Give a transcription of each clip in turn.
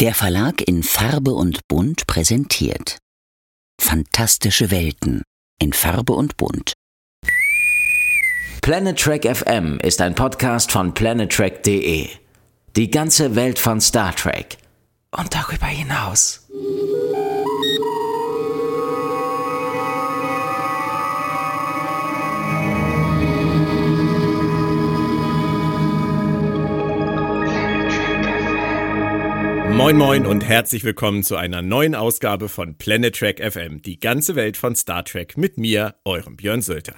Der Verlag in Farbe und Bunt präsentiert Fantastische Welten in Farbe und Bunt. Planet Trek FM ist ein Podcast von planettrek.de. Die ganze Welt von Star Trek und darüber hinaus. Moin Moin und herzlich willkommen zu einer neuen Ausgabe von Planet Trek FM, die ganze Welt von Star Trek mit mir, eurem Björn Sölter.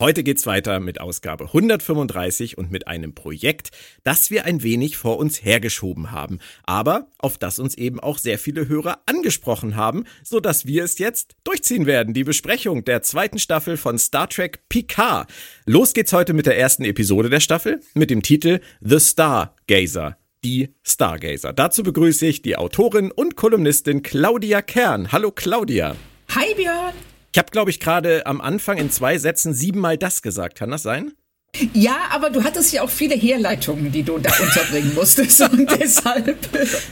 Heute geht's weiter mit Ausgabe 135 und mit einem Projekt, das wir ein wenig vor uns hergeschoben haben, aber auf das uns eben auch sehr viele Hörer angesprochen haben, so dass wir es jetzt durchziehen werden, die Besprechung der zweiten Staffel von Star Trek Picard. Los geht's heute mit der ersten Episode der Staffel mit dem Titel The Stargazer die Stargazer. Dazu begrüße ich die Autorin und Kolumnistin Claudia Kern. Hallo Claudia. Hi Björn. Ich habe, glaube ich, gerade am Anfang in zwei Sätzen siebenmal das gesagt. Kann das sein? Ja, aber du hattest ja auch viele Herleitungen, die du da unterbringen musstest und deshalb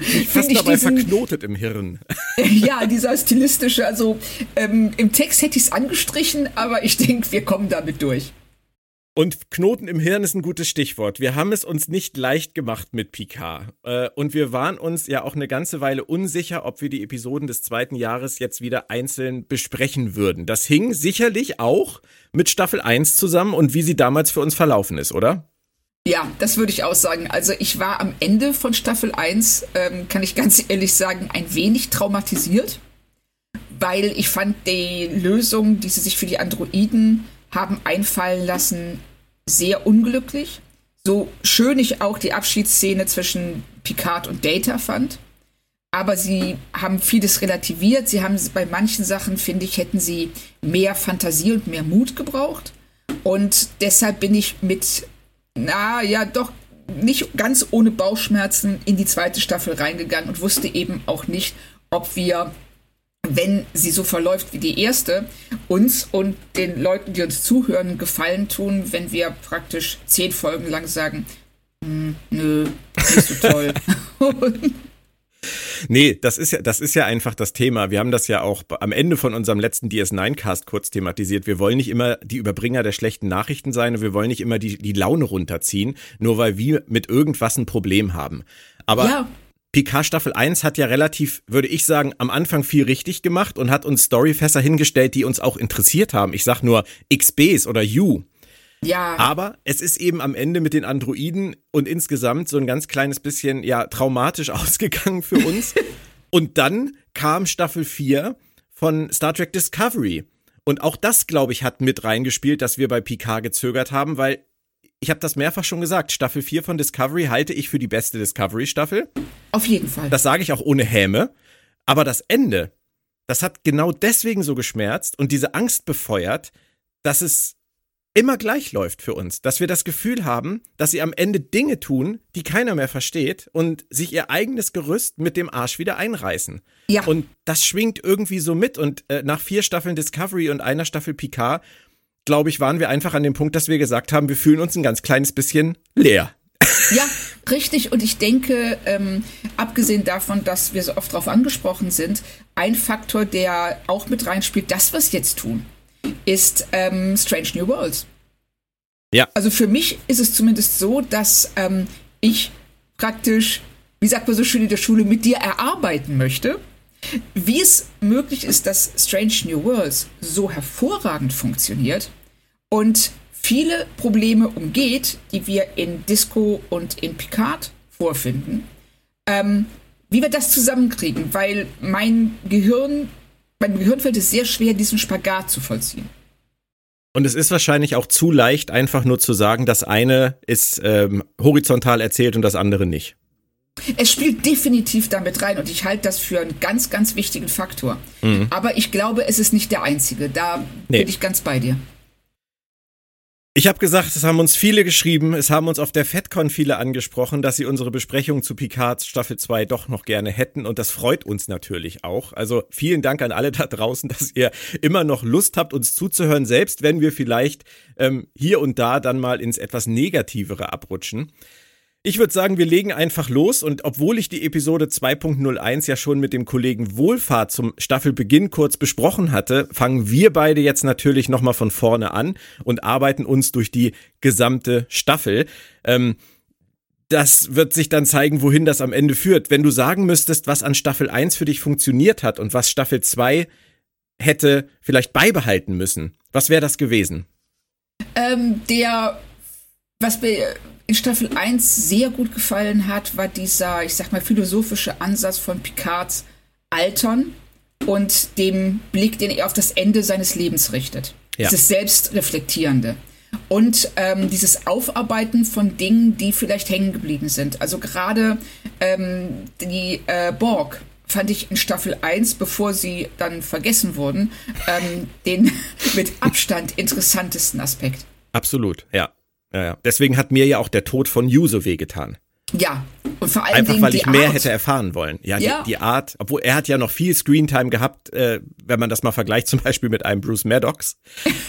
ich fast dabei diesen, verknotet im Hirn. Ja, dieser stilistische, also ähm, im Text hätte ich es angestrichen, aber ich denke, wir kommen damit durch. Und Knoten im Hirn ist ein gutes Stichwort. Wir haben es uns nicht leicht gemacht mit Picard. Äh, und wir waren uns ja auch eine ganze Weile unsicher, ob wir die Episoden des zweiten Jahres jetzt wieder einzeln besprechen würden. Das hing sicherlich auch mit Staffel 1 zusammen und wie sie damals für uns verlaufen ist, oder? Ja, das würde ich auch sagen. Also ich war am Ende von Staffel 1, ähm, kann ich ganz ehrlich sagen, ein wenig traumatisiert, weil ich fand die Lösung, die sie sich für die Androiden haben einfallen lassen, sehr unglücklich. So schön ich auch die Abschiedsszene zwischen Picard und Data fand. Aber sie haben vieles relativiert. Sie haben bei manchen Sachen, finde ich, hätten sie mehr Fantasie und mehr Mut gebraucht. Und deshalb bin ich mit, na ja, doch nicht ganz ohne Bauchschmerzen in die zweite Staffel reingegangen und wusste eben auch nicht, ob wir wenn sie so verläuft wie die erste, uns und den Leuten, die uns zuhören, Gefallen tun, wenn wir praktisch zehn Folgen lang sagen, hm, nö, nicht so toll. Nee, das ist ja, das ist ja einfach das Thema. Wir haben das ja auch am Ende von unserem letzten DS9-Cast kurz thematisiert. Wir wollen nicht immer die Überbringer der schlechten Nachrichten sein und wir wollen nicht immer die, die Laune runterziehen, nur weil wir mit irgendwas ein Problem haben. Aber ja. Picard Staffel 1 hat ja relativ, würde ich sagen, am Anfang viel richtig gemacht und hat uns Storyfässer hingestellt, die uns auch interessiert haben. Ich sag nur XBs oder U. Ja. Aber es ist eben am Ende mit den Androiden und insgesamt so ein ganz kleines bisschen, ja, traumatisch ausgegangen für uns. und dann kam Staffel 4 von Star Trek Discovery. Und auch das, glaube ich, hat mit reingespielt, dass wir bei Picard gezögert haben, weil ich habe das mehrfach schon gesagt, Staffel 4 von Discovery halte ich für die beste Discovery-Staffel. Auf jeden Fall. Das sage ich auch ohne Häme. Aber das Ende, das hat genau deswegen so geschmerzt und diese Angst befeuert, dass es immer gleich läuft für uns. Dass wir das Gefühl haben, dass sie am Ende Dinge tun, die keiner mehr versteht und sich ihr eigenes Gerüst mit dem Arsch wieder einreißen. Ja. Und das schwingt irgendwie so mit. Und äh, nach vier Staffeln Discovery und einer Staffel Picard glaube ich, waren wir einfach an dem Punkt, dass wir gesagt haben, wir fühlen uns ein ganz kleines bisschen leer. Ja, richtig. Und ich denke, ähm, abgesehen davon, dass wir so oft darauf angesprochen sind, ein Faktor, der auch mit reinspielt, das, was wir jetzt tun, ist ähm, Strange New Worlds. Ja. Also für mich ist es zumindest so, dass ähm, ich praktisch, wie sagt man so schön in der Schule, mit dir erarbeiten möchte wie es möglich ist, dass Strange New Worlds so hervorragend funktioniert und viele Probleme umgeht, die wir in Disco und in Picard vorfinden. Ähm, wie wir das zusammenkriegen, weil mein Gehirn, mein Gehirn fällt es sehr schwer, diesen Spagat zu vollziehen. Und es ist wahrscheinlich auch zu leicht, einfach nur zu sagen, das eine ist ähm, horizontal erzählt und das andere nicht. Es spielt definitiv damit rein und ich halte das für einen ganz, ganz wichtigen Faktor. Mhm. Aber ich glaube, es ist nicht der einzige. Da nee. bin ich ganz bei dir. Ich habe gesagt, es haben uns viele geschrieben, es haben uns auf der FedCon viele angesprochen, dass sie unsere Besprechung zu Picards Staffel 2 doch noch gerne hätten und das freut uns natürlich auch. Also vielen Dank an alle da draußen, dass ihr immer noch Lust habt, uns zuzuhören, selbst wenn wir vielleicht ähm, hier und da dann mal ins etwas Negativere abrutschen. Ich würde sagen, wir legen einfach los und obwohl ich die Episode 2.01 ja schon mit dem Kollegen Wohlfahrt zum Staffelbeginn kurz besprochen hatte, fangen wir beide jetzt natürlich nochmal von vorne an und arbeiten uns durch die gesamte Staffel. Ähm, das wird sich dann zeigen, wohin das am Ende führt. Wenn du sagen müsstest, was an Staffel 1 für dich funktioniert hat und was Staffel 2 hätte vielleicht beibehalten müssen, was wäre das gewesen? Ähm, der, was mir in Staffel 1 sehr gut gefallen hat, war dieser, ich sag mal, philosophische Ansatz von Picards Altern und dem Blick, den er auf das Ende seines Lebens richtet. Ja. Dieses Selbstreflektierende. Und ähm, dieses Aufarbeiten von Dingen, die vielleicht hängen geblieben sind. Also gerade ähm, die äh, Borg fand ich in Staffel 1, bevor sie dann vergessen wurden, ähm, den mit Abstand interessantesten Aspekt. Absolut, ja. Ja, ja. Deswegen hat mir ja auch der Tod von Yu so wehgetan. Ja, und vor allem Einfach weil ich mehr Art. hätte erfahren wollen. Ja, ja. Die, die, Art, obwohl er hat ja noch viel Screentime gehabt, äh, wenn man das mal vergleicht, zum Beispiel mit einem Bruce Maddox,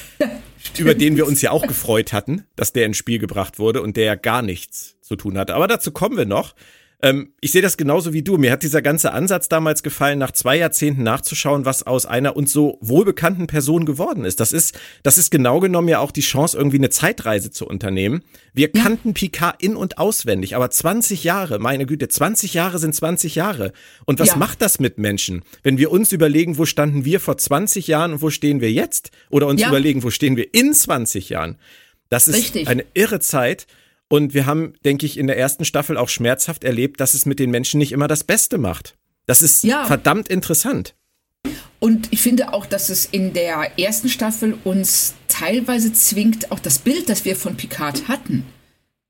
über den wir uns ja auch gefreut hatten, dass der ins Spiel gebracht wurde und der ja gar nichts zu tun hatte. Aber dazu kommen wir noch. Ähm, ich sehe das genauso wie du. Mir hat dieser ganze Ansatz damals gefallen, nach zwei Jahrzehnten nachzuschauen, was aus einer uns so wohlbekannten Person geworden ist. Das ist, das ist genau genommen ja auch die Chance, irgendwie eine Zeitreise zu unternehmen. Wir ja. kannten Picard in- und auswendig, aber 20 Jahre, meine Güte, 20 Jahre sind 20 Jahre. Und was ja. macht das mit Menschen? Wenn wir uns überlegen, wo standen wir vor 20 Jahren und wo stehen wir jetzt? Oder uns ja. überlegen, wo stehen wir in 20 Jahren? Das ist Richtig. eine irre Zeit. Und wir haben, denke ich, in der ersten Staffel auch schmerzhaft erlebt, dass es mit den Menschen nicht immer das Beste macht. Das ist ja. verdammt interessant. Und ich finde auch, dass es in der ersten Staffel uns teilweise zwingt, auch das Bild, das wir von Picard hatten,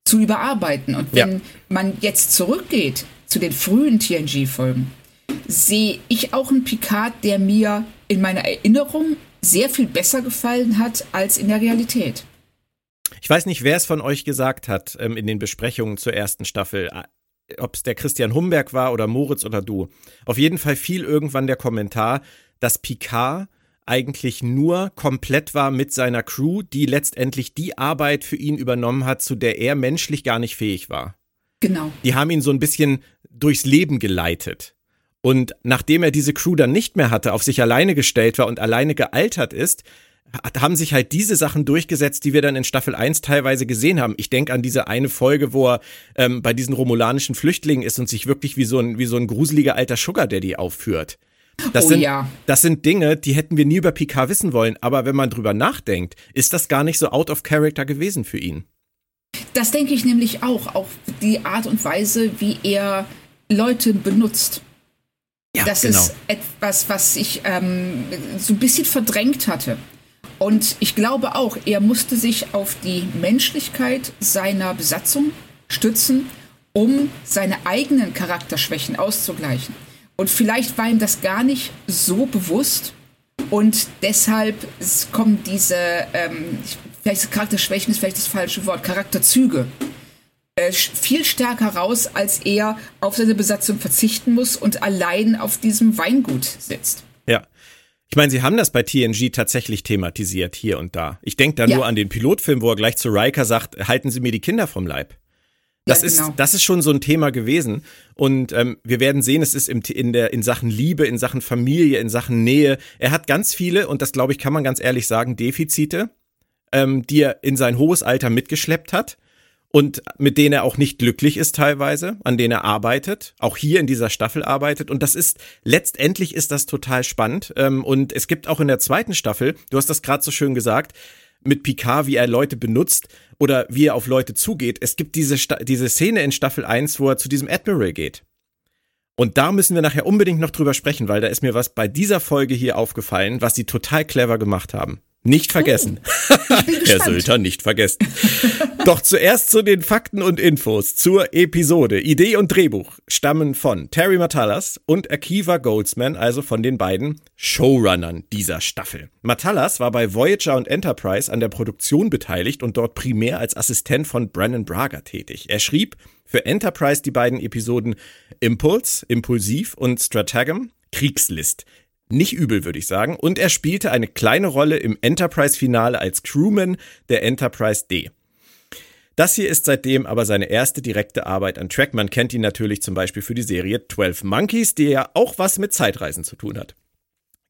zu überarbeiten. Und wenn ja. man jetzt zurückgeht zu den frühen TNG-Folgen, sehe ich auch einen Picard, der mir in meiner Erinnerung sehr viel besser gefallen hat als in der Realität. Ich weiß nicht, wer es von euch gesagt hat ähm, in den Besprechungen zur ersten Staffel, äh, ob es der Christian Humberg war oder Moritz oder du. Auf jeden Fall fiel irgendwann der Kommentar, dass Picard eigentlich nur komplett war mit seiner Crew, die letztendlich die Arbeit für ihn übernommen hat, zu der er menschlich gar nicht fähig war. Genau. Die haben ihn so ein bisschen durchs Leben geleitet. Und nachdem er diese Crew dann nicht mehr hatte, auf sich alleine gestellt war und alleine gealtert ist, haben sich halt diese Sachen durchgesetzt, die wir dann in Staffel 1 teilweise gesehen haben. Ich denke an diese eine Folge, wo er ähm, bei diesen romulanischen Flüchtlingen ist und sich wirklich wie so ein, wie so ein gruseliger alter Sugar Daddy aufführt. Das, oh, sind, ja. das sind Dinge, die hätten wir nie über Picard wissen wollen. Aber wenn man drüber nachdenkt, ist das gar nicht so out of character gewesen für ihn. Das denke ich nämlich auch. Auch die Art und Weise, wie er Leute benutzt. Ja, das genau. ist etwas, was ich ähm, so ein bisschen verdrängt hatte. Und ich glaube auch, er musste sich auf die Menschlichkeit seiner Besatzung stützen, um seine eigenen Charakterschwächen auszugleichen. Und vielleicht war ihm das gar nicht so bewusst. Und deshalb kommen diese, ähm, vielleicht Charakterschwächen ist vielleicht das falsche Wort, Charakterzüge äh, viel stärker raus, als er auf seine Besatzung verzichten muss und allein auf diesem Weingut sitzt. Ich meine, sie haben das bei TNG tatsächlich thematisiert, hier und da. Ich denke da ja. nur an den Pilotfilm, wo er gleich zu Riker sagt, halten Sie mir die Kinder vom Leib. Das, ja, genau. ist, das ist schon so ein Thema gewesen. Und ähm, wir werden sehen, es ist im, in, der, in Sachen Liebe, in Sachen Familie, in Sachen Nähe. Er hat ganz viele, und das glaube ich, kann man ganz ehrlich sagen, Defizite, ähm, die er in sein hohes Alter mitgeschleppt hat und mit denen er auch nicht glücklich ist teilweise, an denen er arbeitet, auch hier in dieser Staffel arbeitet. Und das ist, letztendlich ist das total spannend. Ähm, und es gibt auch in der zweiten Staffel, du hast das gerade so schön gesagt, mit Picard, wie er Leute benutzt oder wie er auf Leute zugeht. Es gibt diese, diese Szene in Staffel 1, wo er zu diesem Admiral geht. Und da müssen wir nachher unbedingt noch drüber sprechen, weil da ist mir was bei dieser Folge hier aufgefallen, was sie total clever gemacht haben. Nicht vergessen. Oh, Herr Sölter, nicht vergessen. Doch zuerst zu den Fakten und Infos zur Episode. Idee und Drehbuch stammen von Terry Matalas und Akiva Goldsman, also von den beiden Showrunnern dieser Staffel. Matalas war bei Voyager und Enterprise an der Produktion beteiligt und dort primär als Assistent von Brennan Braga tätig. Er schrieb für Enterprise die beiden Episoden Impulse, Impulsiv und Stratagem, Kriegslist nicht übel, würde ich sagen. Und er spielte eine kleine Rolle im Enterprise-Finale als Crewman der Enterprise D. Das hier ist seitdem aber seine erste direkte Arbeit an Track. Man kennt ihn natürlich zum Beispiel für die Serie 12 Monkeys, die ja auch was mit Zeitreisen zu tun hat.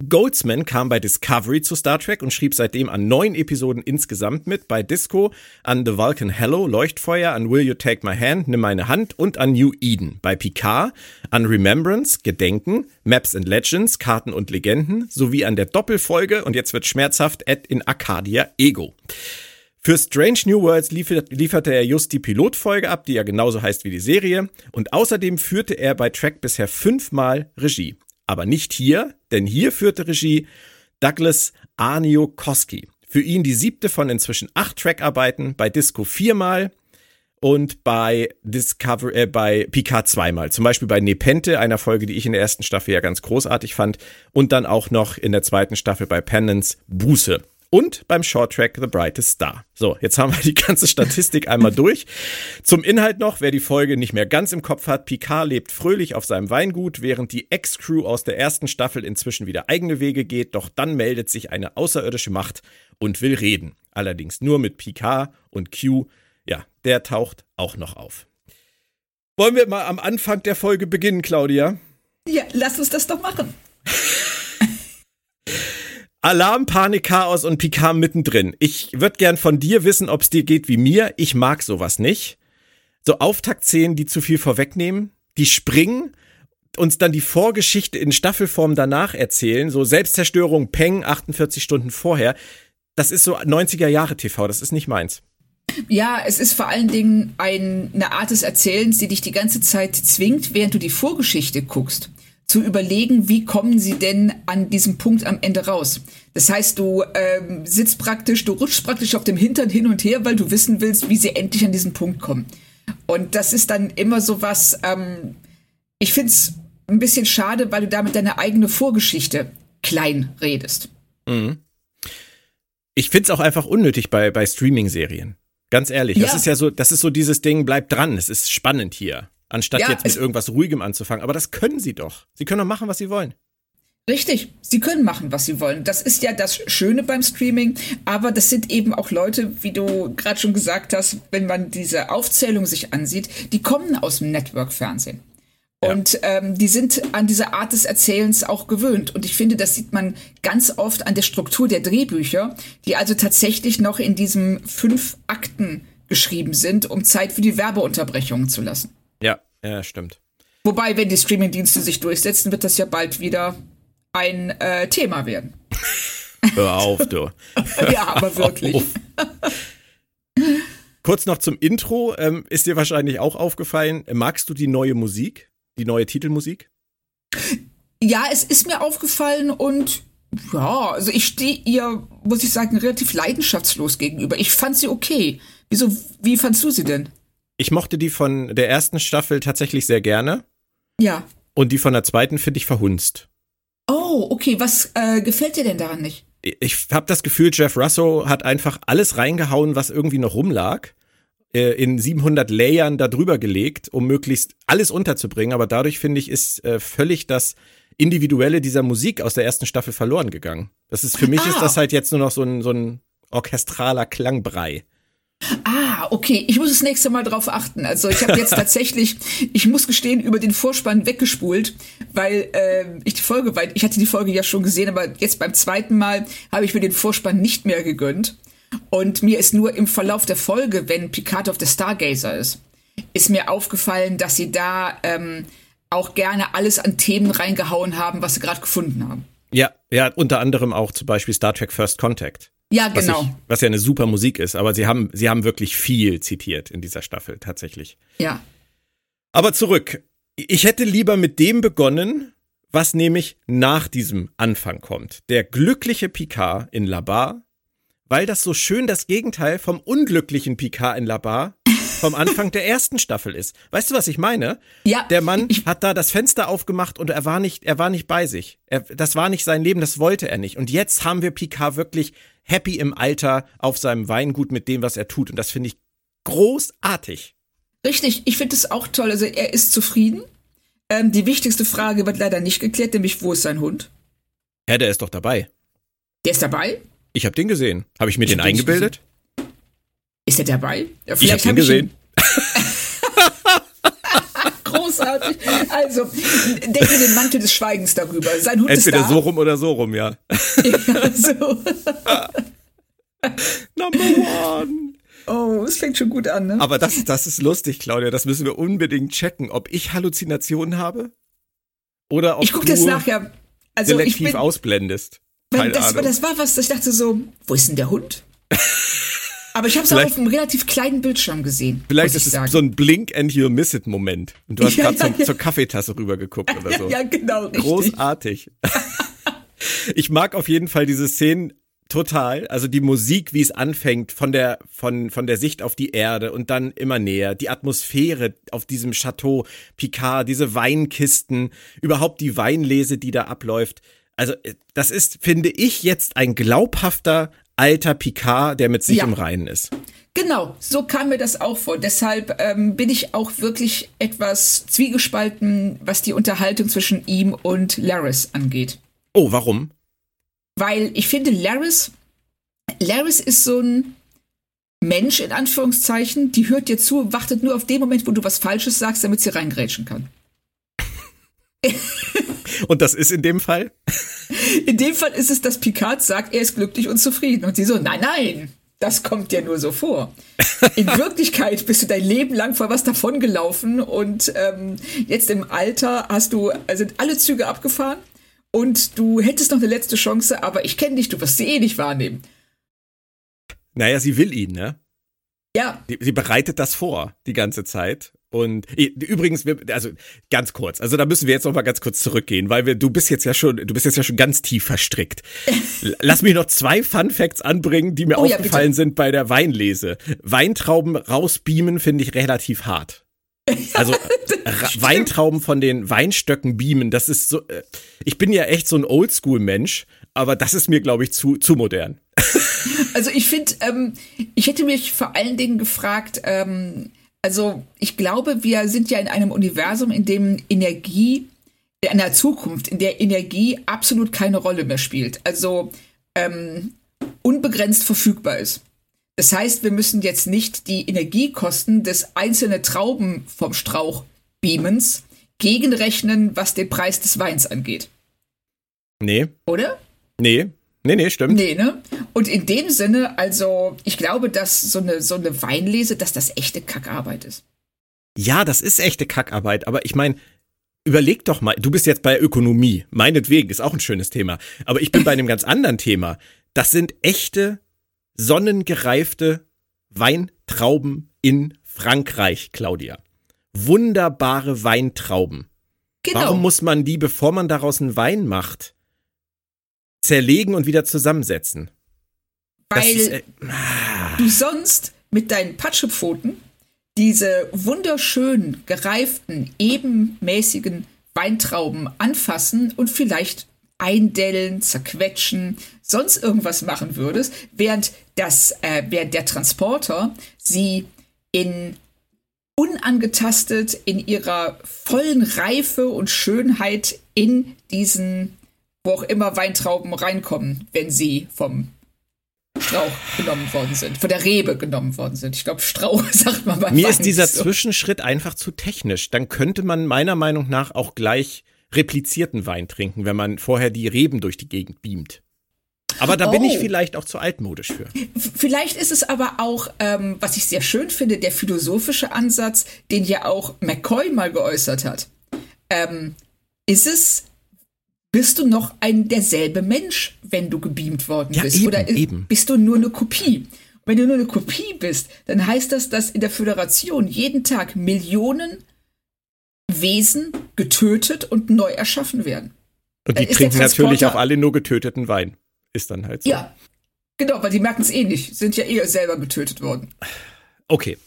Goldsman kam bei Discovery zu Star Trek und schrieb seitdem an neun Episoden insgesamt mit, bei Disco, an The Vulcan Hello, Leuchtfeuer, an Will You Take My Hand, Nimm meine Hand und an New Eden, bei Picard, an Remembrance, Gedenken, Maps and Legends, Karten und Legenden, sowie an der Doppelfolge, und jetzt wird schmerzhaft, Ed in Arcadia Ego. Für Strange New Worlds liefert, lieferte er just die Pilotfolge ab, die ja genauso heißt wie die Serie, und außerdem führte er bei Trek bisher fünfmal Regie. Aber nicht hier, denn hier führte Regie Douglas Arnio Koski. Für ihn die siebte von inzwischen acht Trackarbeiten, bei Disco viermal und bei Discover, äh, bei Picard zweimal. Zum Beispiel bei Nepente, einer Folge, die ich in der ersten Staffel ja ganz großartig fand. Und dann auch noch in der zweiten Staffel bei Penance Buße und beim Shorttrack The Brightest Star. So, jetzt haben wir die ganze Statistik einmal durch. Zum Inhalt noch, wer die Folge nicht mehr ganz im Kopf hat, Picard lebt fröhlich auf seinem Weingut, während die Ex-Crew aus der ersten Staffel inzwischen wieder eigene Wege geht, doch dann meldet sich eine außerirdische Macht und will reden. Allerdings nur mit Picard und Q, ja, der taucht auch noch auf. Wollen wir mal am Anfang der Folge beginnen, Claudia? Ja, lass uns das doch machen. Alarm, Panik, Chaos und Picard mittendrin. Ich würde gern von dir wissen, ob es dir geht wie mir. Ich mag sowas nicht. So Auftaktszenen, die zu viel vorwegnehmen, die springen, uns dann die Vorgeschichte in Staffelform danach erzählen. So Selbstzerstörung, Peng, 48 Stunden vorher. Das ist so 90er Jahre TV, das ist nicht meins. Ja, es ist vor allen Dingen ein, eine Art des Erzählens, die dich die ganze Zeit zwingt, während du die Vorgeschichte guckst zu überlegen, wie kommen sie denn an diesem Punkt am Ende raus. Das heißt, du ähm, sitzt praktisch, du rutschst praktisch auf dem Hintern hin und her, weil du wissen willst, wie sie endlich an diesen Punkt kommen. Und das ist dann immer so was, ähm, ich find's ein bisschen schade, weil du damit deine eigene Vorgeschichte klein redest. Mhm. Ich find's auch einfach unnötig bei, bei Streaming-Serien. Ganz ehrlich. Ja. Das ist ja so, das ist so dieses Ding, bleib dran, es ist spannend hier anstatt ja, jetzt mit irgendwas Ruhigem anzufangen. Aber das können sie doch. Sie können doch machen, was sie wollen. Richtig, sie können machen, was sie wollen. Das ist ja das Schöne beim Streaming, aber das sind eben auch Leute, wie du gerade schon gesagt hast, wenn man diese Aufzählung sich ansieht, die kommen aus dem Network-Fernsehen. Ja. Und ähm, die sind an diese Art des Erzählens auch gewöhnt. Und ich finde, das sieht man ganz oft an der Struktur der Drehbücher, die also tatsächlich noch in diesem fünf Akten geschrieben sind, um Zeit für die Werbeunterbrechungen zu lassen. Ja, stimmt. Wobei, wenn die Streamingdienste sich durchsetzen, wird das ja bald wieder ein äh, Thema werden. Hör auf, du. ja, aber wirklich. Kurz noch zum Intro. Ähm, ist dir wahrscheinlich auch aufgefallen, magst du die neue Musik? Die neue Titelmusik? Ja, es ist mir aufgefallen und ja, also ich stehe ihr, muss ich sagen, relativ leidenschaftslos gegenüber. Ich fand sie okay. Wieso, wie fandst du sie denn? Ich mochte die von der ersten Staffel tatsächlich sehr gerne. Ja. Und die von der zweiten finde ich verhunzt. Oh, okay. Was äh, gefällt dir denn daran nicht? Ich habe das Gefühl, Jeff Russo hat einfach alles reingehauen, was irgendwie noch rumlag, äh, in 700 Layern da drüber gelegt, um möglichst alles unterzubringen. Aber dadurch, finde ich, ist äh, völlig das Individuelle dieser Musik aus der ersten Staffel verloren gegangen. Das ist, für mich ah. ist das halt jetzt nur noch so ein, so ein orchestraler Klangbrei. Ah, okay. Ich muss das nächste Mal drauf achten. Also ich habe jetzt tatsächlich, ich muss gestehen, über den Vorspann weggespult, weil äh, ich die Folge, weil ich hatte die Folge ja schon gesehen, aber jetzt beim zweiten Mal habe ich mir den Vorspann nicht mehr gegönnt. Und mir ist nur im Verlauf der Folge, wenn Picard of the Stargazer ist, ist mir aufgefallen, dass sie da ähm, auch gerne alles an Themen reingehauen haben, was sie gerade gefunden haben. Ja, ja, unter anderem auch zum Beispiel Star Trek First Contact. Ja, genau. Was, ich, was, ja eine super Musik ist, aber sie haben, sie haben wirklich viel zitiert in dieser Staffel, tatsächlich. Ja. Aber zurück. Ich hätte lieber mit dem begonnen, was nämlich nach diesem Anfang kommt. Der glückliche Picard in Labar, weil das so schön das Gegenteil vom unglücklichen Picard in Labar vom Anfang der ersten Staffel ist. Weißt du, was ich meine? Ja. Der Mann hat da das Fenster aufgemacht und er war nicht, er war nicht bei sich. Er, das war nicht sein Leben, das wollte er nicht. Und jetzt haben wir Picard wirklich happy im Alter auf seinem Weingut mit dem, was er tut. Und das finde ich großartig. Richtig, ich finde es auch toll. Also er ist zufrieden. Ähm, die wichtigste Frage wird leider nicht geklärt, nämlich wo ist sein Hund? Ja, der ist doch dabei. Der ist dabei? Ich habe den gesehen. Habe ich mir ich den eingebildet? Ist er dabei? Ja, ich habe ihn gesehen. Großartig. Also, denke den Mantel des Schweigens darüber. Sein Hut Entweder ist da. so rum oder so rum, ja. ja so. Number one. Oh, es fängt schon gut an, ne? Aber das, das ist lustig, Claudia. Das müssen wir unbedingt checken, ob ich Halluzinationen habe oder ob ich gucke du das nachher. Also selektiv ich bin, ausblendest. das, das war was, ich dachte so, wo ist denn der Hund? Aber ich habe es auf einem relativ kleinen Bildschirm gesehen. Vielleicht ist es sagen. so ein Blink and you'll miss it Moment. Und du hast Ja, gerade ja, zum- ja. zur Kaffeetasse rübergeguckt oder so. Ja, genau, richtig. Großartig. ich mag auf jeden Fall diese Szenen total. Also die Musik, wie es anfängt, von der, von, von der Sicht auf die Erde und dann immer näher. Die Atmosphäre auf diesem Chateau Picard, diese Weinkisten, überhaupt die Weinlese, die da abläuft. Also, äh, das ist, finde ich, jetzt ein glaubhafter alter Picard, der mit sich Ja. im Reinen ist. Genau, so kam mir das auch vor. Deshalb ähm, bin ich auch wirklich etwas zwiegespalten, was die Unterhaltung zwischen ihm und Laris angeht. Oh, warum? Weil ich finde, Laris, Laris ist so ein Mensch, in Anführungszeichen, die hört dir zu, wartet nur auf den Moment, wo du was Falsches sagst, damit sie reingrätschen kann. Und das ist in dem Fall? In dem Fall ist es, dass Picard sagt, er ist glücklich und zufrieden. Und sie so, nein, nein, das kommt dir nur so vor. In Wirklichkeit bist du dein Leben lang vor was davongelaufen und ähm, jetzt im Alter hast du also alle Züge abgefahren und du hättest noch eine letzte Chance, aber ich kenne dich, du wirst sie eh nicht wahrnehmen. Naja, sie will ihn, ne? Ja, Die- Sie bereitet das vor die ganze Zeit. Und übrigens, wir- also ganz kurz, also da müssen wir jetzt noch mal ganz kurz zurückgehen, weil wir, du bist jetzt ja schon, du bist jetzt ja schon ganz tief verstrickt. Lass mich noch zwei Fun Facts anbringen, die mir Oh ja, aufgefallen bitte. sind bei der Weinlese. Weintrauben rausbeamen finde ich relativ hart. Also Ra- Weintrauben von den Weinstöcken beamen, das ist so. äh, Ich bin ja echt so ein Oldschool-Mensch, aber das ist mir, glaube ich, zu, zu modern. Also ich finde, ähm, ich hätte mich vor allen Dingen gefragt, ähm, also ich glaube, wir sind ja in einem Universum, in dem Energie, in einer Zukunft, in der Energie absolut keine Rolle mehr spielt. Also ähm, unbegrenzt verfügbar ist. Das heißt, wir müssen jetzt nicht die Energiekosten des einzelnen Trauben vom Strauch Beamens gegenrechnen, was den Preis des Weins angeht. Nee, Oder? nee, nee, nee, stimmt. Nee, ne? Und in dem Sinne, also, ich glaube, dass so eine, so eine Weinlese, dass das echte Kackarbeit ist. Ja, das ist echte Kackarbeit, aber ich meine, überleg doch mal, du bist jetzt bei Ökonomie, meinetwegen, ist auch ein schönes Thema, aber ich bin bei einem ganz anderen Thema. Das sind echte, sonnengereifte Weintrauben in Frankreich, Claudia. Wunderbare Weintrauben. Genau. Warum muss man die, bevor man daraus einen Wein macht, zerlegen und wieder zusammensetzen? Weil ist, äh, du sonst mit deinen Patschepfoten diese wunderschön gereiften, ebenmäßigen Weintrauben anfassen und vielleicht eindellen, zerquetschen, sonst irgendwas machen würdest, während das, äh, während der Transporter sie in unangetastet in ihrer vollen Reife und Schönheit in diesen, wo auch immer Weintrauben reinkommen, wenn sie vom Strauch genommen worden sind, von der Rebe genommen worden sind. Ich glaube, Strauch sagt man bei Mir Wein ist dieser so. Zwischenschritt einfach zu technisch. Dann könnte man meiner Meinung nach auch gleich replizierten Wein trinken, wenn man vorher die Reben durch die Gegend beamt. Aber da bin ich Oh. vielleicht auch zu altmodisch für. Vielleicht ist es aber auch, ähm, was ich sehr schön finde, der philosophische Ansatz, den ja auch McCoy mal geäußert hat. Ähm, ist es, bist du noch ein derselbe Mensch, wenn du gebeamt worden Ja, bist? eben, Oder eben. bist du nur eine Kopie? Wenn du nur eine Kopie bist, dann heißt das, dass in der Föderation jeden Tag Millionen Wesen getötet und neu erschaffen werden. Und die trinken natürlich auch alle nur getöteten Wein. Ist dann halt so. Ja, genau, weil die merken es eh nicht, sind ja eh selber getötet worden. Okay.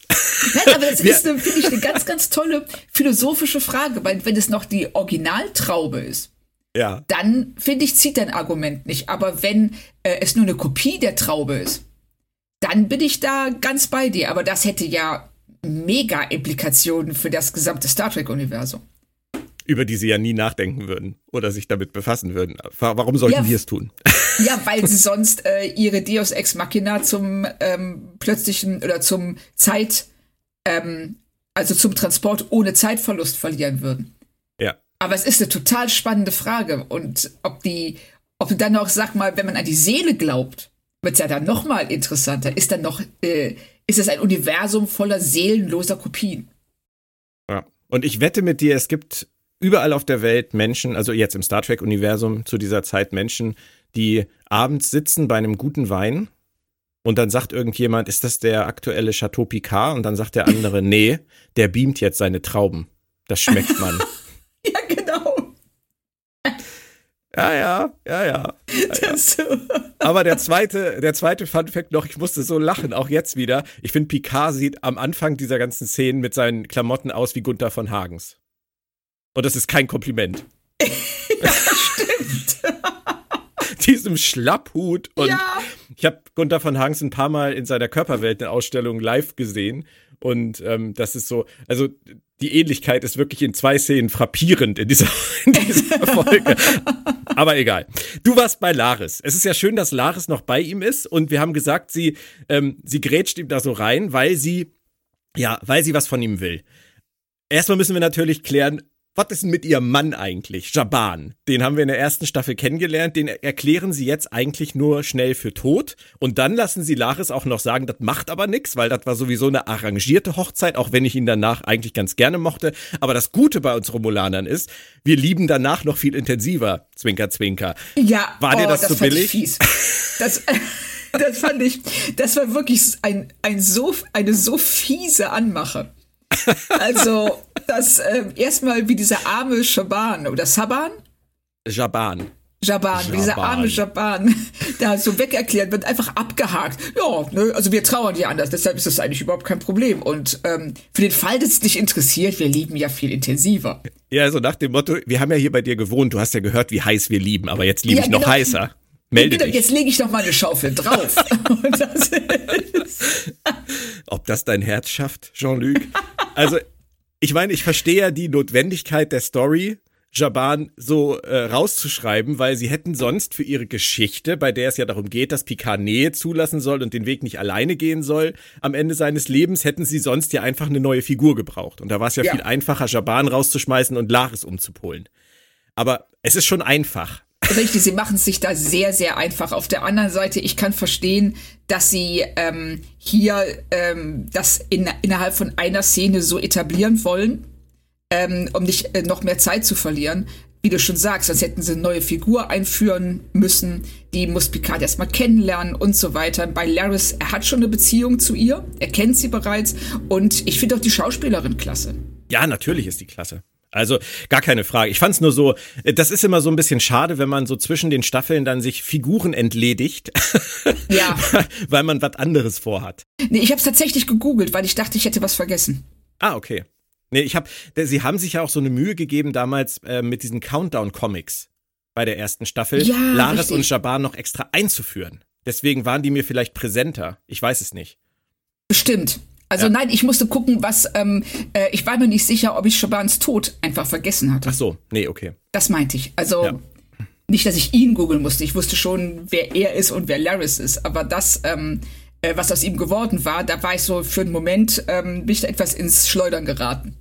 Nein, aber das ist, finde ich, eine ganz, ganz tolle philosophische Frage, weil wenn es noch die Originaltraube ist, Ja. dann finde ich, zieht dein Argument nicht. Aber wenn äh, es nur eine Kopie der Traube ist, dann bin ich da ganz bei dir. Aber das hätte ja mega Implikationen für das gesamte Star Trek-Universum. über die sie ja nie nachdenken würden oder sich damit befassen würden. Warum sollten ja, die es tun? Ja, weil sie sonst äh, ihre Deus Ex Machina zum ähm, plötzlichen oder zum Zeit, ähm, also zum Transport ohne Zeitverlust verlieren würden. Aber es ist eine total spannende Frage und ob die, ob du dann noch, sag mal, wenn man an die Seele glaubt, wird es ja dann noch mal interessanter. Ist dann noch, äh, ist es ein Universum voller seelenloser Kopien? Ja. Und ich wette mit dir, es gibt überall auf der Welt Menschen, also jetzt im Star Trek-Universum zu dieser Zeit Menschen, die abends sitzen bei einem guten Wein und dann sagt irgendjemand, ist das der aktuelle Chateau Picard? Und dann sagt der andere, nee, der beamt jetzt seine Trauben. Das schmeckt man. ja, genau. Ja, ja, ja, ja. ja, ja. Aber der zweite, der zweite Fun Fact noch, ich musste so lachen, auch jetzt wieder. Ich finde, Picard sieht am Anfang dieser ganzen Szenen mit seinen Klamotten aus wie Gunther von Hagens. Und das ist kein Kompliment. ja, stimmt. Diesem Schlapphut. Und ja. ich habe Gunther von Hanks ein paar Mal in seiner Körperwelt eine Ausstellung live gesehen. Und ähm, das ist so, also die Ähnlichkeit ist wirklich in zwei Szenen frappierend in dieser, in dieser Folge. Aber egal. Du warst bei Laris. Es ist ja schön, dass Laris noch bei ihm ist. Und wir haben gesagt, sie, ähm, sie grätscht ihm da so rein, weil sie, ja, weil sie was von ihm will. Erstmal müssen wir natürlich klären, was ist denn mit ihrem Mann eigentlich? Jaban. Den haben wir in der ersten Staffel kennengelernt. Den erklären sie jetzt eigentlich nur schnell für tot. Und dann lassen sie Laris auch noch sagen, das macht aber nichts, weil das war sowieso eine arrangierte Hochzeit, auch wenn ich ihn danach eigentlich ganz gerne mochte. Aber das Gute bei uns Romulanern ist, wir lieben danach noch viel intensiver. Zwinker, zwinker. Ja. War oh, dir das, das zu billig? fies. Das, das fand ich, das war wirklich ein, ein so, eine so fiese Anmache. Also, das äh, erstmal wie dieser arme Schaban oder Saban? Jaban. Jaban, wie dieser arme Jaban, da so wegerklärt wird, einfach abgehakt. Ja, ne, also wir trauern ja anders, deshalb ist das eigentlich überhaupt kein Problem. Und ähm, für den Fall, dass es dich interessiert, wir lieben ja viel intensiver. Ja, also nach dem Motto, wir haben ja hier bei dir gewohnt, du hast ja gehört, wie heiß wir lieben, aber jetzt liebe ja, ich noch genau. heißer. Melde dich. Jetzt lege ich noch mal eine Schaufel drauf. das Ob das dein Herz schafft, Jean-Luc? Also, ich meine, ich verstehe ja die Notwendigkeit der Story, Jaban so äh, rauszuschreiben, weil sie hätten sonst für ihre Geschichte, bei der es ja darum geht, dass Picard Nähe zulassen soll und den Weg nicht alleine gehen soll, am Ende seines Lebens hätten sie sonst ja einfach eine neue Figur gebraucht. Und da war es ja, ja, viel einfacher, Jaban rauszuschmeißen und Laris umzupolen. Aber es ist schon einfach. Richtig, sie machen es sich da sehr, sehr einfach. Auf der anderen Seite, ich kann verstehen, dass sie ähm, hier ähm, das in, innerhalb von einer Szene so etablieren wollen, ähm, um nicht äh, noch mehr Zeit zu verlieren. Wie du schon sagst, sonst hätten sie eine neue Figur einführen müssen. Die muss Picard erstmal kennenlernen und so weiter. Bei Laris, er hat schon eine Beziehung zu ihr. Er kennt sie bereits. Und ich finde auch die Schauspielerin klasse. Ja, natürlich ist die klasse. Also gar keine Frage. Ich fand es nur so, äh, das ist immer so ein bisschen schade, wenn man so zwischen den Staffeln dann sich Figuren entledigt. Ja. weil man was anderes vorhat. Nee, ich habe es tatsächlich gegoogelt, weil ich dachte, ich hätte was vergessen. Ah, okay. Nee, ich habe, sie haben sich ja auch so eine Mühe gegeben damals äh, mit diesen Countdown-Comics bei der ersten Staffel, ja, Laris richtig. und Jaban noch extra einzuführen. Deswegen waren die mir vielleicht präsenter. Ich weiß es nicht. Bestimmt. Also ja. nein, ich musste gucken, was, ähm, äh, ich war mir nicht sicher, ob ich Shabans Tod einfach vergessen hatte. Ach so, nee, okay. Das meinte ich. Also ja. nicht, dass ich ihn googeln musste. Ich wusste schon, wer er ist und wer Laris ist. Aber das, ähm, äh, was aus ihm geworden war, da war ich so für einen Moment, ähm, bin ich da etwas ins Schleudern geraten.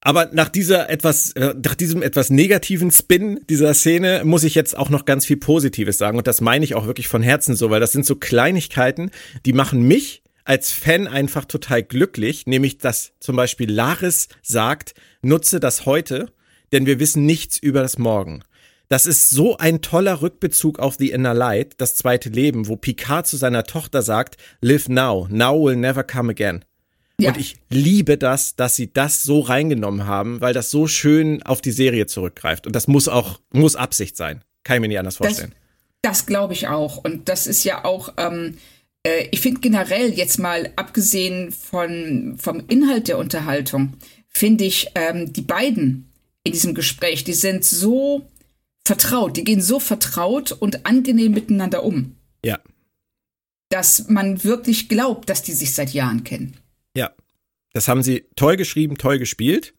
Aber nach dieser etwas, äh, nach diesem etwas negativen Spin dieser Szene muss ich jetzt auch noch ganz viel Positives sagen. Und das meine ich auch wirklich von Herzen so, weil das sind so Kleinigkeiten, die machen mich als Fan einfach total glücklich, nämlich dass zum Beispiel Laris sagt, nutze das heute, denn wir wissen nichts über das Morgen. Das ist so ein toller Rückbezug auf The Inner Light, das zweite Leben, wo Picard zu seiner Tochter sagt, live now, now will never come again. Ja. Und ich liebe das, dass sie das so reingenommen haben, weil das so schön auf die Serie zurückgreift. Und das muss auch, muss Absicht sein. Kann ich mir nicht anders vorstellen. Das, das glaube ich auch. Und das ist ja auch, ähm, äh, ich finde generell jetzt mal abgesehen von, vom Inhalt der Unterhaltung, finde ich ähm, die beiden in diesem Gespräch, die sind so vertraut, die gehen so vertraut und angenehm miteinander um. Ja. Dass man wirklich glaubt, dass die sich seit Jahren kennen. Ja. Das haben sie toll geschrieben, toll gespielt.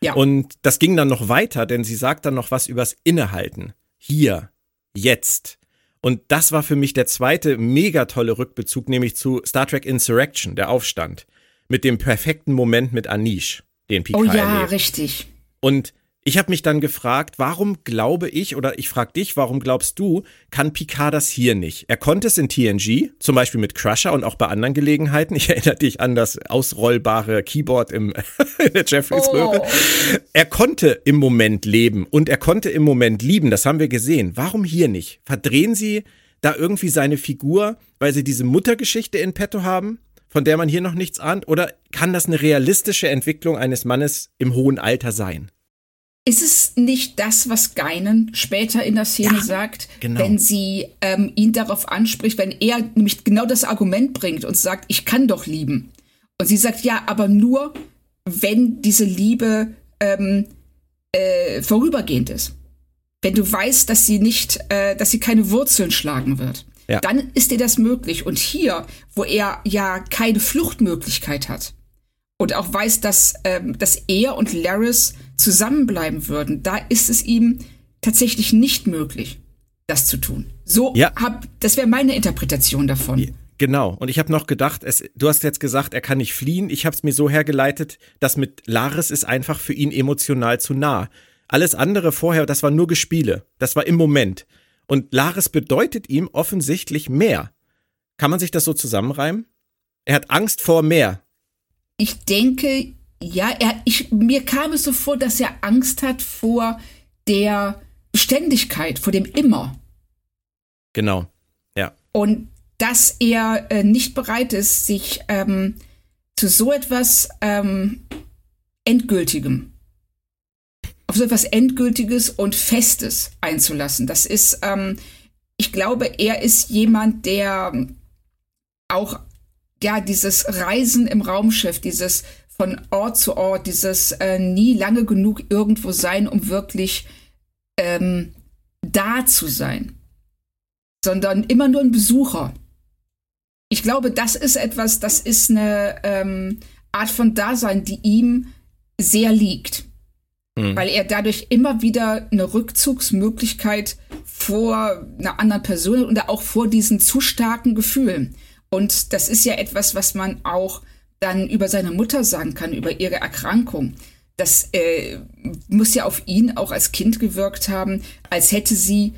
Ja. Und das ging dann noch weiter, denn sie sagt dann noch was übers Innehalten. Hier, jetzt. Und das war für mich der zweite mega tolle Rückbezug, nämlich zu Star Trek Insurrection, der Aufstand. Mit dem perfekten Moment mit Anish, den Picard Oh ja, erlebt. richtig. Und ich habe mich dann gefragt, warum glaube ich, oder ich frage dich, warum glaubst du, kann Picard das hier nicht? Er konnte es in TNG, zum Beispiel mit Crusher und auch bei anderen Gelegenheiten. Ich erinnere dich an das ausrollbare Keyboard im, in der Jeffreys-Röhre. Oh. Er konnte im Moment leben und er konnte im Moment lieben, das haben wir gesehen. Warum hier nicht? Verdrehen Sie da irgendwie seine Figur, weil Sie diese Muttergeschichte in petto haben? von der man hier noch nichts ahnt? Oder kann das eine realistische Entwicklung eines Mannes im hohen Alter sein? Ist es nicht das, was Geinen später in der Szene Ja, sagt, genau. wenn sie ähm, ihn darauf anspricht, wenn er nämlich genau das Argument bringt und sagt, ich kann doch lieben. Und sie sagt, ja, aber nur, wenn diese Liebe ähm, äh, vorübergehend ist. Wenn du weißt, dass sie nicht, äh, dass sie keine Wurzeln schlagen wird. Ja. Dann ist dir das möglich. Und hier, wo er ja keine Fluchtmöglichkeit hat, und auch weiß, dass, ähm, dass er und Laris zusammenbleiben würden, da ist es ihm tatsächlich nicht möglich, das zu tun. So Ja. hab, das wäre meine Interpretation davon. Genau. Und ich habe noch gedacht, es, du hast jetzt gesagt, er kann nicht fliehen. Ich habe es mir so hergeleitet, dass mit Laris ist einfach für ihn emotional zu nah. Alles andere vorher, das war nur Gespiele. Das war im Moment. Und Laris bedeutet ihm offensichtlich mehr. Kann man sich das so zusammenreimen? Er hat Angst vor mehr. Ich denke, ja, er, ich, mir kam es so vor, dass er Angst hat vor der Beständigkeit, vor dem Immer. Genau. Ja. Und dass er äh, nicht bereit ist, sich ähm, zu so etwas ähm, Endgültigem, auf so etwas Endgültiges und Festes einzulassen. Das ist, ähm, ich glaube, er ist jemand, der auch, ja, dieses Reisen im Raumschiff, dieses von Ort zu Ort, dieses äh, nie lange genug irgendwo sein, um wirklich ähm, da zu sein, sondern immer nur ein Besucher. Ich glaube, das ist etwas, das ist eine ähm, Art von Dasein, die ihm sehr liegt. Hm. Weil er dadurch immer wieder eine Rückzugsmöglichkeit vor einer anderen Person und auch vor diesen zu starken Gefühlen. Und das ist ja etwas, was man auch dann über seine Mutter sagen kann, über ihre Erkrankung. Das äh, muss ja auf ihn auch als Kind gewirkt haben, als hätte sie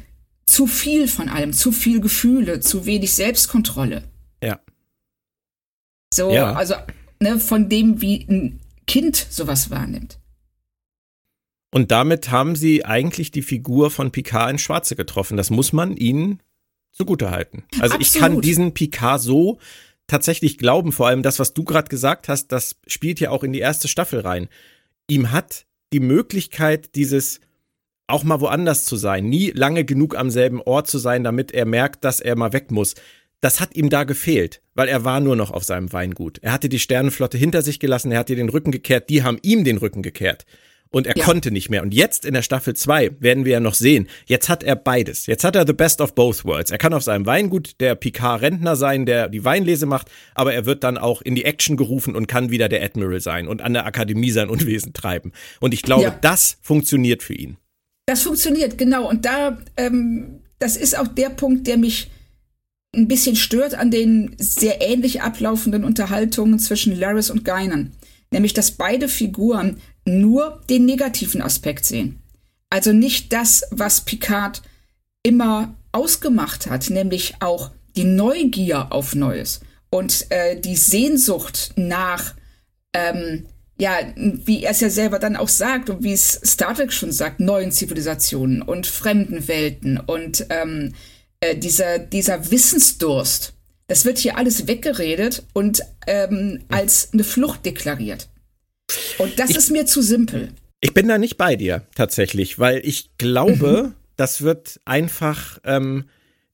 zu viel von allem, zu viel Gefühle, zu wenig Selbstkontrolle. Ja. So, Ja. also ne, von dem, wie ein Kind sowas wahrnimmt. Und damit haben sie eigentlich die Figur von Picard ins Schwarze getroffen. Das muss man ihnen zugutehalten. Also ich kann Absolut. diesen Picard so tatsächlich glauben, vor allem das, was du gerade gesagt hast, das spielt ja auch in die erste Staffel rein. Ihm hat die Möglichkeit, dieses auch mal woanders zu sein, nie lange genug am selben Ort zu sein, damit er merkt, dass er mal weg muss. Das hat ihm da gefehlt, weil er war nur noch auf seinem Weingut. Er hatte die Sternenflotte hinter sich gelassen, er hat ihr den Rücken gekehrt, die haben ihm den Rücken gekehrt. Und er Ja. konnte nicht mehr. Und jetzt in der Staffel 2 werden wir ja noch sehen, jetzt hat er beides. Jetzt hat er the best of both worlds. Er kann auf seinem Weingut der Picard-Rentner sein, der die Weinlese macht, aber er wird dann auch in die Action gerufen und kann wieder der Admiral sein und an der Akademie sein Unwesen treiben. Und ich glaube, Ja. das funktioniert für ihn. Das funktioniert, genau. Und da, ähm, das ist auch der Punkt, der mich ein bisschen stört an den sehr ähnlich ablaufenden Unterhaltungen zwischen Laris und Guinan. Nämlich, dass beide Figuren nur den negativen Aspekt sehen. Also nicht das, was Picard immer ausgemacht hat, nämlich auch die Neugier auf Neues und äh, die Sehnsucht nach ähm, ja, wie er es ja selber dann auch sagt und wie es Star Trek schon sagt, neuen Zivilisationen und fremden Welten und ähm, äh, dieser, dieser Wissensdurst, das wird hier alles weggeredet und ähm, als eine Flucht deklariert. Und das ist mir zu simpel. Ich bin da nicht bei dir tatsächlich, weil ich glaube, das wird einfach, ähm,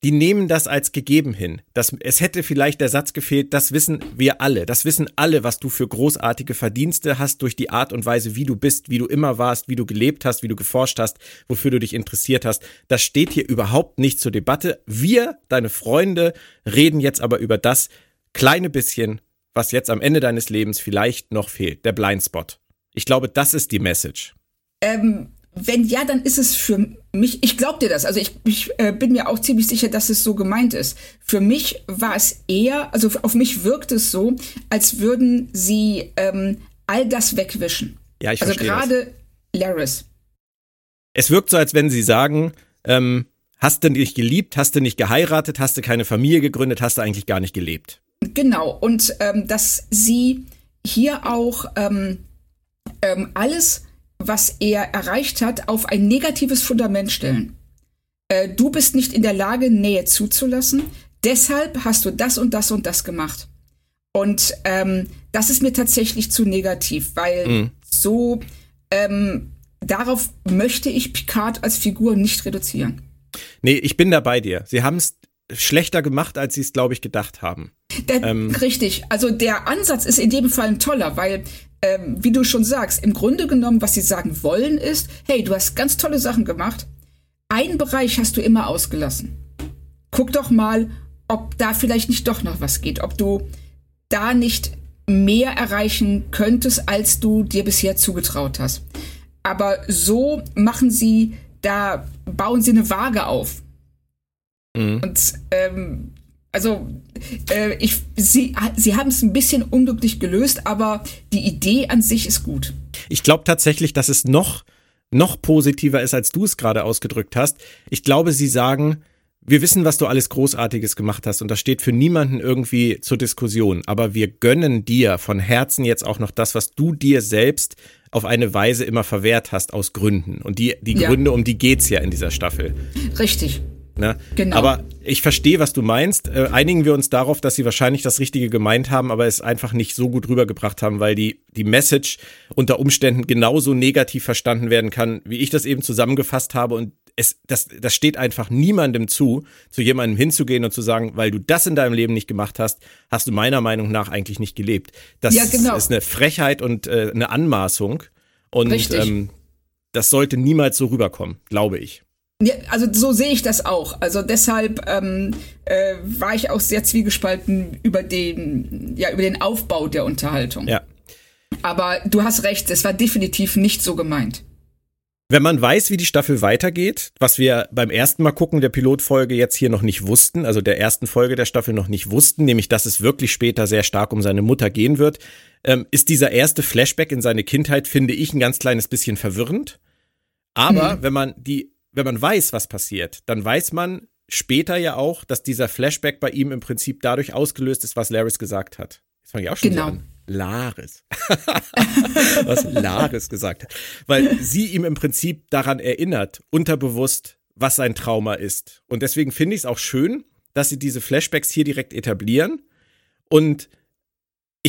die nehmen das als gegeben hin. Das, es hätte vielleicht der Satz gefehlt, das wissen wir alle. Das wissen alle, was du für großartige Verdienste hast durch die Art und Weise, wie du bist, wie du immer warst, wie du gelebt hast, wie du geforscht hast, wofür du dich interessiert hast. Das steht hier überhaupt nicht zur Debatte. Wir, deine Freunde, reden jetzt aber über das kleine bisschen, was jetzt am Ende deines Lebens vielleicht noch fehlt, der Blindspot. Ich glaube, das ist die Message. Ähm, wenn ja, dann ist es für mich, ich glaube dir das, also ich, ich äh, bin mir auch ziemlich sicher, dass es so gemeint ist. Für mich war es eher, also auf mich wirkt es so, als würden sie ähm, all das wegwischen. Ja, ich also verstehe. gerade Laris. Es wirkt so, als wenn sie sagen, ähm, hast du nicht geliebt, hast du nicht geheiratet, hast du keine Familie gegründet, hast du eigentlich gar nicht gelebt. Genau, und ähm, dass sie hier auch ähm, ähm, alles, was er erreicht hat, auf ein negatives Fundament stellen. Äh, du bist nicht in der Lage, Nähe zuzulassen, deshalb hast du das und das und das gemacht. Und ähm, das ist mir tatsächlich zu negativ, weil Mhm. so ähm, darauf möchte ich Picard als Figur nicht reduzieren. Nee, ich bin da bei dir. Sie haben es schlechter gemacht, als sie es, glaube ich, gedacht haben. Der, Ähm. Richtig. Also der Ansatz ist in dem Fall ein toller, weil, ähm, wie du schon sagst, im Grunde genommen, was sie sagen wollen, ist, hey, du hast ganz tolle Sachen gemacht. Einen Bereich hast du immer ausgelassen. Guck doch mal, ob da vielleicht nicht doch noch was geht, ob du da nicht mehr erreichen könntest, als du dir bisher zugetraut hast. Aber so machen sie, da bauen sie eine Waage auf. Mhm. Und ähm, also äh, ich, sie, sie haben es ein bisschen unglücklich gelöst, aber die Idee an sich ist gut. Ich glaube tatsächlich, dass es noch, noch positiver ist, als du es gerade ausgedrückt hast. Ich glaube, sie sagen, wir wissen, was du alles Großartiges gemacht hast und das steht für niemanden irgendwie zur Diskussion. Aber wir gönnen dir von Herzen jetzt auch noch das, was du dir selbst auf eine Weise immer verwehrt hast aus Gründen. Und die, die Ja. Gründe, um die geht's ja in dieser Staffel. Richtig. Ne? Genau. Aber ich verstehe, was du meinst. Äh, einigen wir uns darauf, dass sie wahrscheinlich das Richtige gemeint haben, aber es einfach nicht so gut rübergebracht haben, weil die, die Message unter Umständen genauso negativ verstanden werden kann, wie ich das eben zusammengefasst habe. Und es, das, das steht einfach niemandem zu, zu jemandem hinzugehen und zu sagen, weil du das in deinem Leben nicht gemacht hast, hast du meiner Meinung nach eigentlich nicht gelebt. Das Ja, genau. ist eine Frechheit und äh, eine Anmaßung. Und Richtig. ähm, das sollte niemals so rüberkommen, glaube ich. Ja, also so sehe ich das auch. Also deshalb ähm, äh, war ich auch sehr zwiegespalten über den, ja, über den Aufbau der Unterhaltung. Ja. Aber du hast recht, es war definitiv nicht so gemeint. Wenn man weiß, wie die Staffel weitergeht, was wir beim ersten Mal gucken der Pilotfolge jetzt hier noch nicht wussten, also der ersten Folge der Staffel noch nicht wussten, nämlich dass es wirklich später sehr stark um seine Mutter gehen wird, ähm, ist dieser erste Flashback in seine Kindheit, finde ich, ein ganz kleines bisschen verwirrend. Aber wenn man die, wenn man weiß, was passiert, dann weiß man später ja auch, dass dieser Flashback bei ihm im Prinzip dadurch ausgelöst ist, was Laris gesagt hat. Jetzt fange ich auch schon Genau. so an. Laris. was Laris gesagt hat. Weil sie ihm im Prinzip daran erinnert, unterbewusst, was sein Trauma ist. Und deswegen finde ich es auch schön, dass sie diese Flashbacks hier direkt etablieren. Und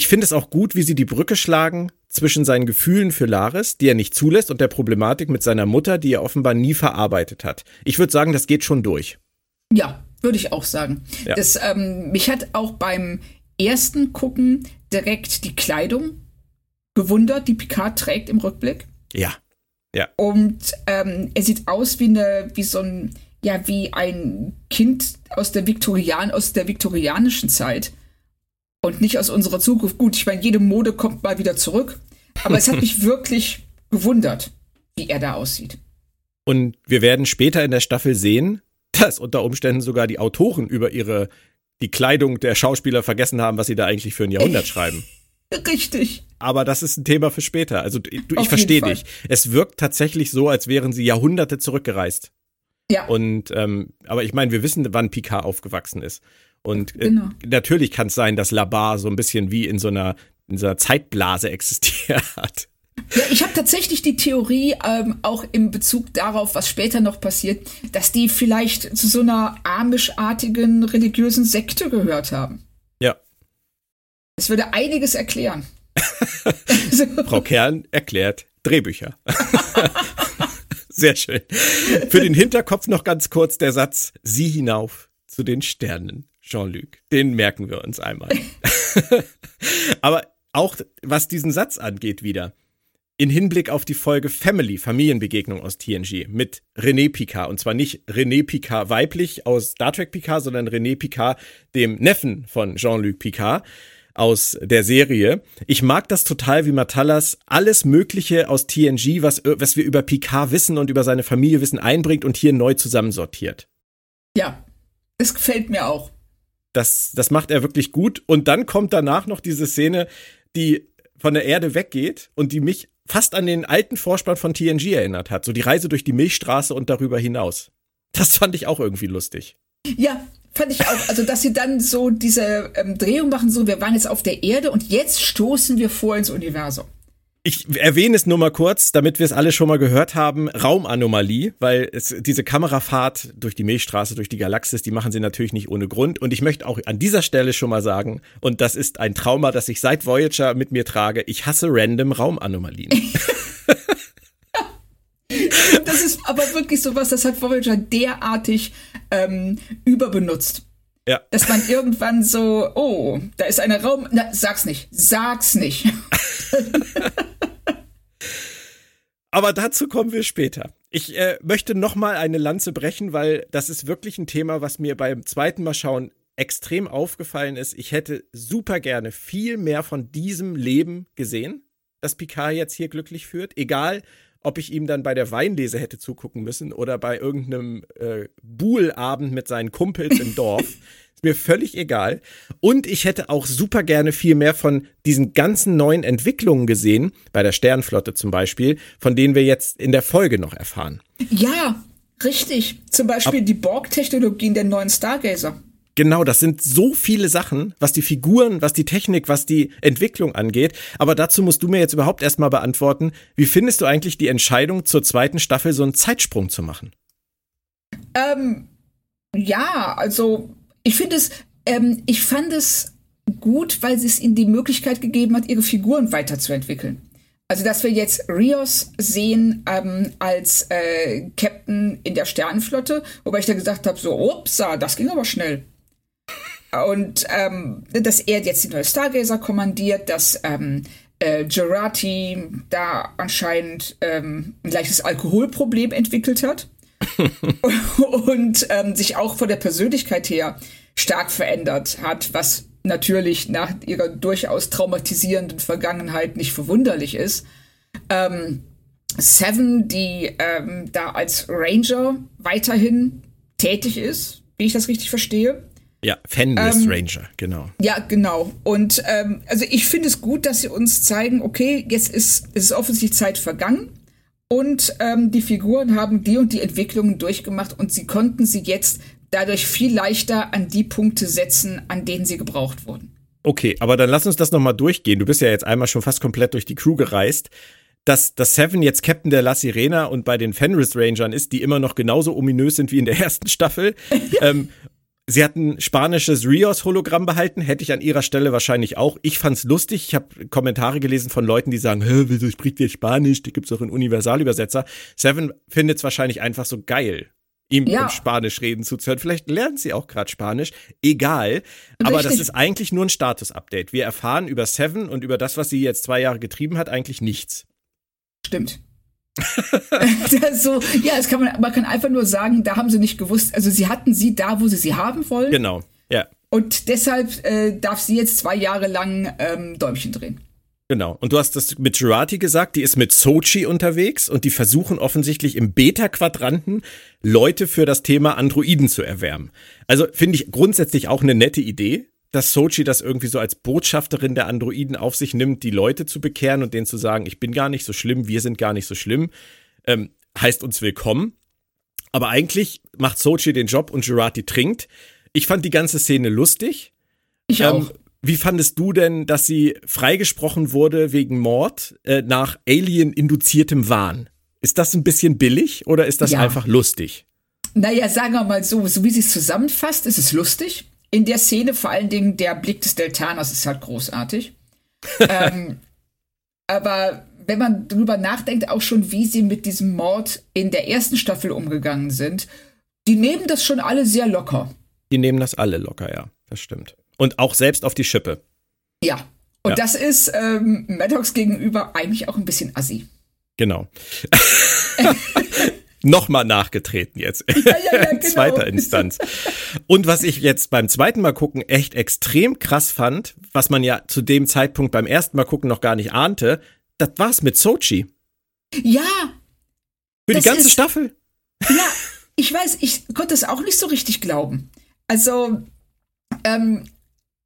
ich finde es auch gut, wie sie die Brücke schlagen zwischen seinen Gefühlen für Laris, die er nicht zulässt, und der Problematik mit seiner Mutter, die er offenbar nie verarbeitet hat. Ich würde sagen, das geht schon durch. Ja, würde ich auch sagen. Ja. Das, ähm, mich hat auch beim ersten Gucken direkt die Kleidung gewundert, die Picard trägt im Rückblick. Ja. Und ähm, er sieht aus wie eine, wie so ein, ja, wie ein Kind aus der Viktorian, aus der viktorianischen Zeit. Und nicht aus unserer Zukunft. Gut, ich meine, jede Mode kommt mal wieder zurück. Aber es hat mich wirklich gewundert, wie er da aussieht. Und wir werden später in der Staffel sehen, dass unter Umständen sogar die Autoren über ihre die Kleidung der Schauspieler vergessen haben, was sie da eigentlich für ein Jahrhundert schreiben. Richtig. Aber das ist ein Thema für später. Also du, ich verstehe dich. Es wirkt tatsächlich so, als wären sie Jahrhunderte zurückgereist. Ja. Und ähm, aber ich meine, wir wissen, wann Picard aufgewachsen ist. Und äh, Genau. natürlich kann es sein, dass Labar so ein bisschen wie in so einer in so einer Zeitblase existiert. Ja, ich habe tatsächlich die Theorie, ähm, auch in Bezug darauf, was später noch passiert, dass die vielleicht zu so einer amischartigen religiösen Sekte gehört haben. Ja. Es würde einiges erklären. so, Frau Kern erklärt Drehbücher. Sehr schön. Für den Hinterkopf noch ganz kurz der Satz, sieh hinauf zu den Sternen, Jean-Luc. Den merken wir uns einmal. Aber auch was diesen Satz angeht wieder, in Hinblick auf die Folge Family, Familienbegegnung aus TNG mit René Picard. Und zwar nicht René Picard weiblich aus Star Trek Picard, sondern René Picard, dem Neffen von Jean-Luc Picard. aus der Serie. Ich mag das total, wie Matalas alles Mögliche aus TNG, was, was wir über Picard wissen und über seine Familie wissen, einbringt und hier neu zusammensortiert. Ja, es gefällt mir auch. Das, das macht er wirklich gut. Und dann kommt danach noch diese Szene, die von der Erde weggeht und die mich fast an den alten Vorspann von TNG erinnert hat. So die Reise durch die Milchstraße und darüber hinaus. Das fand ich auch irgendwie lustig. Ja, fand ich auch. Also, dass sie dann so diese ähm, Drehung machen, so, wir waren jetzt auf der Erde und jetzt stoßen wir vor ins Universum. Ich erwähne es nur mal kurz, damit wir es alle schon mal gehört haben. Raumanomalie, weil es, diese Kamerafahrt durch die Milchstraße, durch die Galaxis, die machen sie natürlich nicht ohne Grund. Und ich möchte auch an dieser Stelle schon mal sagen, und das ist ein Trauma, das ich seit Voyager mit mir trage, ich hasse random Raumanomalien. das ist aber wirklich sowas, das hat Voyager derartig ähm, überbenutzt. Ja. Dass man irgendwann so, oh, da ist eine Raum. Na, sag's nicht, sag's nicht. Aber dazu kommen wir später. Ich äh, möchte noch mal eine Lanze brechen, weil das ist wirklich ein Thema, was mir beim zweiten Mal schauen extrem aufgefallen ist. Ich hätte super gerne viel mehr von diesem Leben gesehen, das Picard jetzt hier glücklich führt. Egal, ob ich ihm dann bei der Weinlese hätte zugucken müssen oder bei irgendeinem äh, Buhlabend mit seinen Kumpels im Dorf. mir völlig egal. Und ich hätte auch super gerne viel mehr von diesen ganzen neuen Entwicklungen gesehen, bei der Sternflotte zum Beispiel, von denen wir jetzt in der Folge noch erfahren. Ja, richtig. Zum Beispiel Ab die Borg-Technologien der neuen Stargazer. Genau, das sind so viele Sachen, was die Figuren, was die Technik, was die Entwicklung angeht. Aber dazu musst du mir jetzt überhaupt erstmal beantworten, wie findest du eigentlich die Entscheidung zur zweiten Staffel so einen Zeitsprung zu machen? Ähm, ja, also ich finde es, ähm, ich fand es gut, weil sie es ihnen die Möglichkeit gegeben hat, ihre Figuren weiterzuentwickeln. Also, dass wir jetzt Rios sehen ähm, als äh, Captain in der Sternenflotte, wobei ich da gesagt habe, so, upsa, das ging aber schnell. Und ähm, dass er jetzt die neue Stargazer kommandiert, dass ähm, äh, Gerati da anscheinend ähm, ein leichtes Alkoholproblem entwickelt hat. und ähm, sich auch von der Persönlichkeit her stark verändert hat, was natürlich nach ihrer durchaus traumatisierenden Vergangenheit nicht verwunderlich ist. Ähm, Seven, die ähm, da als Ranger weiterhin tätig ist, wie ich das richtig verstehe. Ja, Fenris ähm, Ranger, genau. Ja, genau. Und ähm, also ich finde es gut, dass sie uns zeigen, okay, jetzt ist es ist offensichtlich Zeit vergangen und ähm, die Figuren haben die und die Entwicklungen durchgemacht und sie konnten sie jetzt dadurch viel leichter an die Punkte setzen, an denen sie gebraucht wurden. Okay, aber dann lass uns das nochmal durchgehen. Du bist ja jetzt einmal schon fast komplett durch die Crew gereist. Dass, dass Seven jetzt Captain der La Sirena und bei den Fenris Rangern ist, die immer noch genauso ominös sind wie in der ersten Staffel. ähm, Sie hatten spanisches Rios-Hologramm behalten, hätte ich an ihrer Stelle wahrscheinlich auch. Ich fand's lustig. Ich habe Kommentare gelesen von Leuten, die sagen, Hä, wieso spricht ihr Spanisch? Da gibt's doch einen Universalübersetzer. Seven findet's wahrscheinlich einfach so geil ihm ja. im Spanisch reden zuzuhören. Vielleicht lernen sie auch gerade Spanisch. Egal. Richtig. Aber das ist eigentlich nur ein Status-Update. Wir erfahren über Seven und über das, was sie jetzt zwei Jahre getrieben hat, eigentlich nichts. Stimmt. so, ja, es kann man, man kann einfach nur sagen, da haben sie nicht gewusst, also sie hatten sie da, wo sie sie haben wollen. Genau, ja. Und deshalb äh, darf sie jetzt zwei Jahre lang ähm, Däumchen drehen. Genau. Und du hast das mit Jurati gesagt, die ist mit Sochi unterwegs und die versuchen offensichtlich im Beta-Quadranten Leute für das Thema Androiden zu erwärmen. Also finde ich grundsätzlich auch eine nette Idee, dass Sochi das irgendwie so als Botschafterin der Androiden auf sich nimmt, die Leute zu bekehren und denen zu sagen, ich bin gar nicht so schlimm, wir sind gar nicht so schlimm, ähm, heißt uns willkommen. Aber eigentlich macht Sochi den Job und Jurati trinkt. Ich fand die ganze Szene lustig. Ich ähm, auch. Wie fandest du denn, dass sie freigesprochen wurde wegen Mord äh, nach Alien-induziertem Wahn? Ist das ein bisschen billig oder ist das ja. einfach lustig? Naja, sagen wir mal so, so wie sie es zusammenfasst, ist es lustig. In der Szene vor allen Dingen der Blick des Deltaners ist halt großartig. ähm, aber wenn man drüber nachdenkt, auch schon, wie sie mit diesem Mord in der ersten Staffel umgegangen sind, die nehmen das schon alle sehr locker. Die nehmen das alle locker, ja, das stimmt. Und auch selbst auf die Schippe. Ja. Und ja. das ist ähm, Maddox gegenüber eigentlich auch ein bisschen assi. Genau. nochmal nachgetreten jetzt. Ja, ja, ja, genau. Zweiter Instanz. Und was ich jetzt beim zweiten Mal gucken echt extrem krass fand, was man ja zu dem Zeitpunkt beim ersten Mal gucken noch gar nicht ahnte, das war's mit Sochi. Ja. Für die ganze ist, Staffel. Ja, ich weiß, ich konnte es auch nicht so richtig glauben. Also, ähm,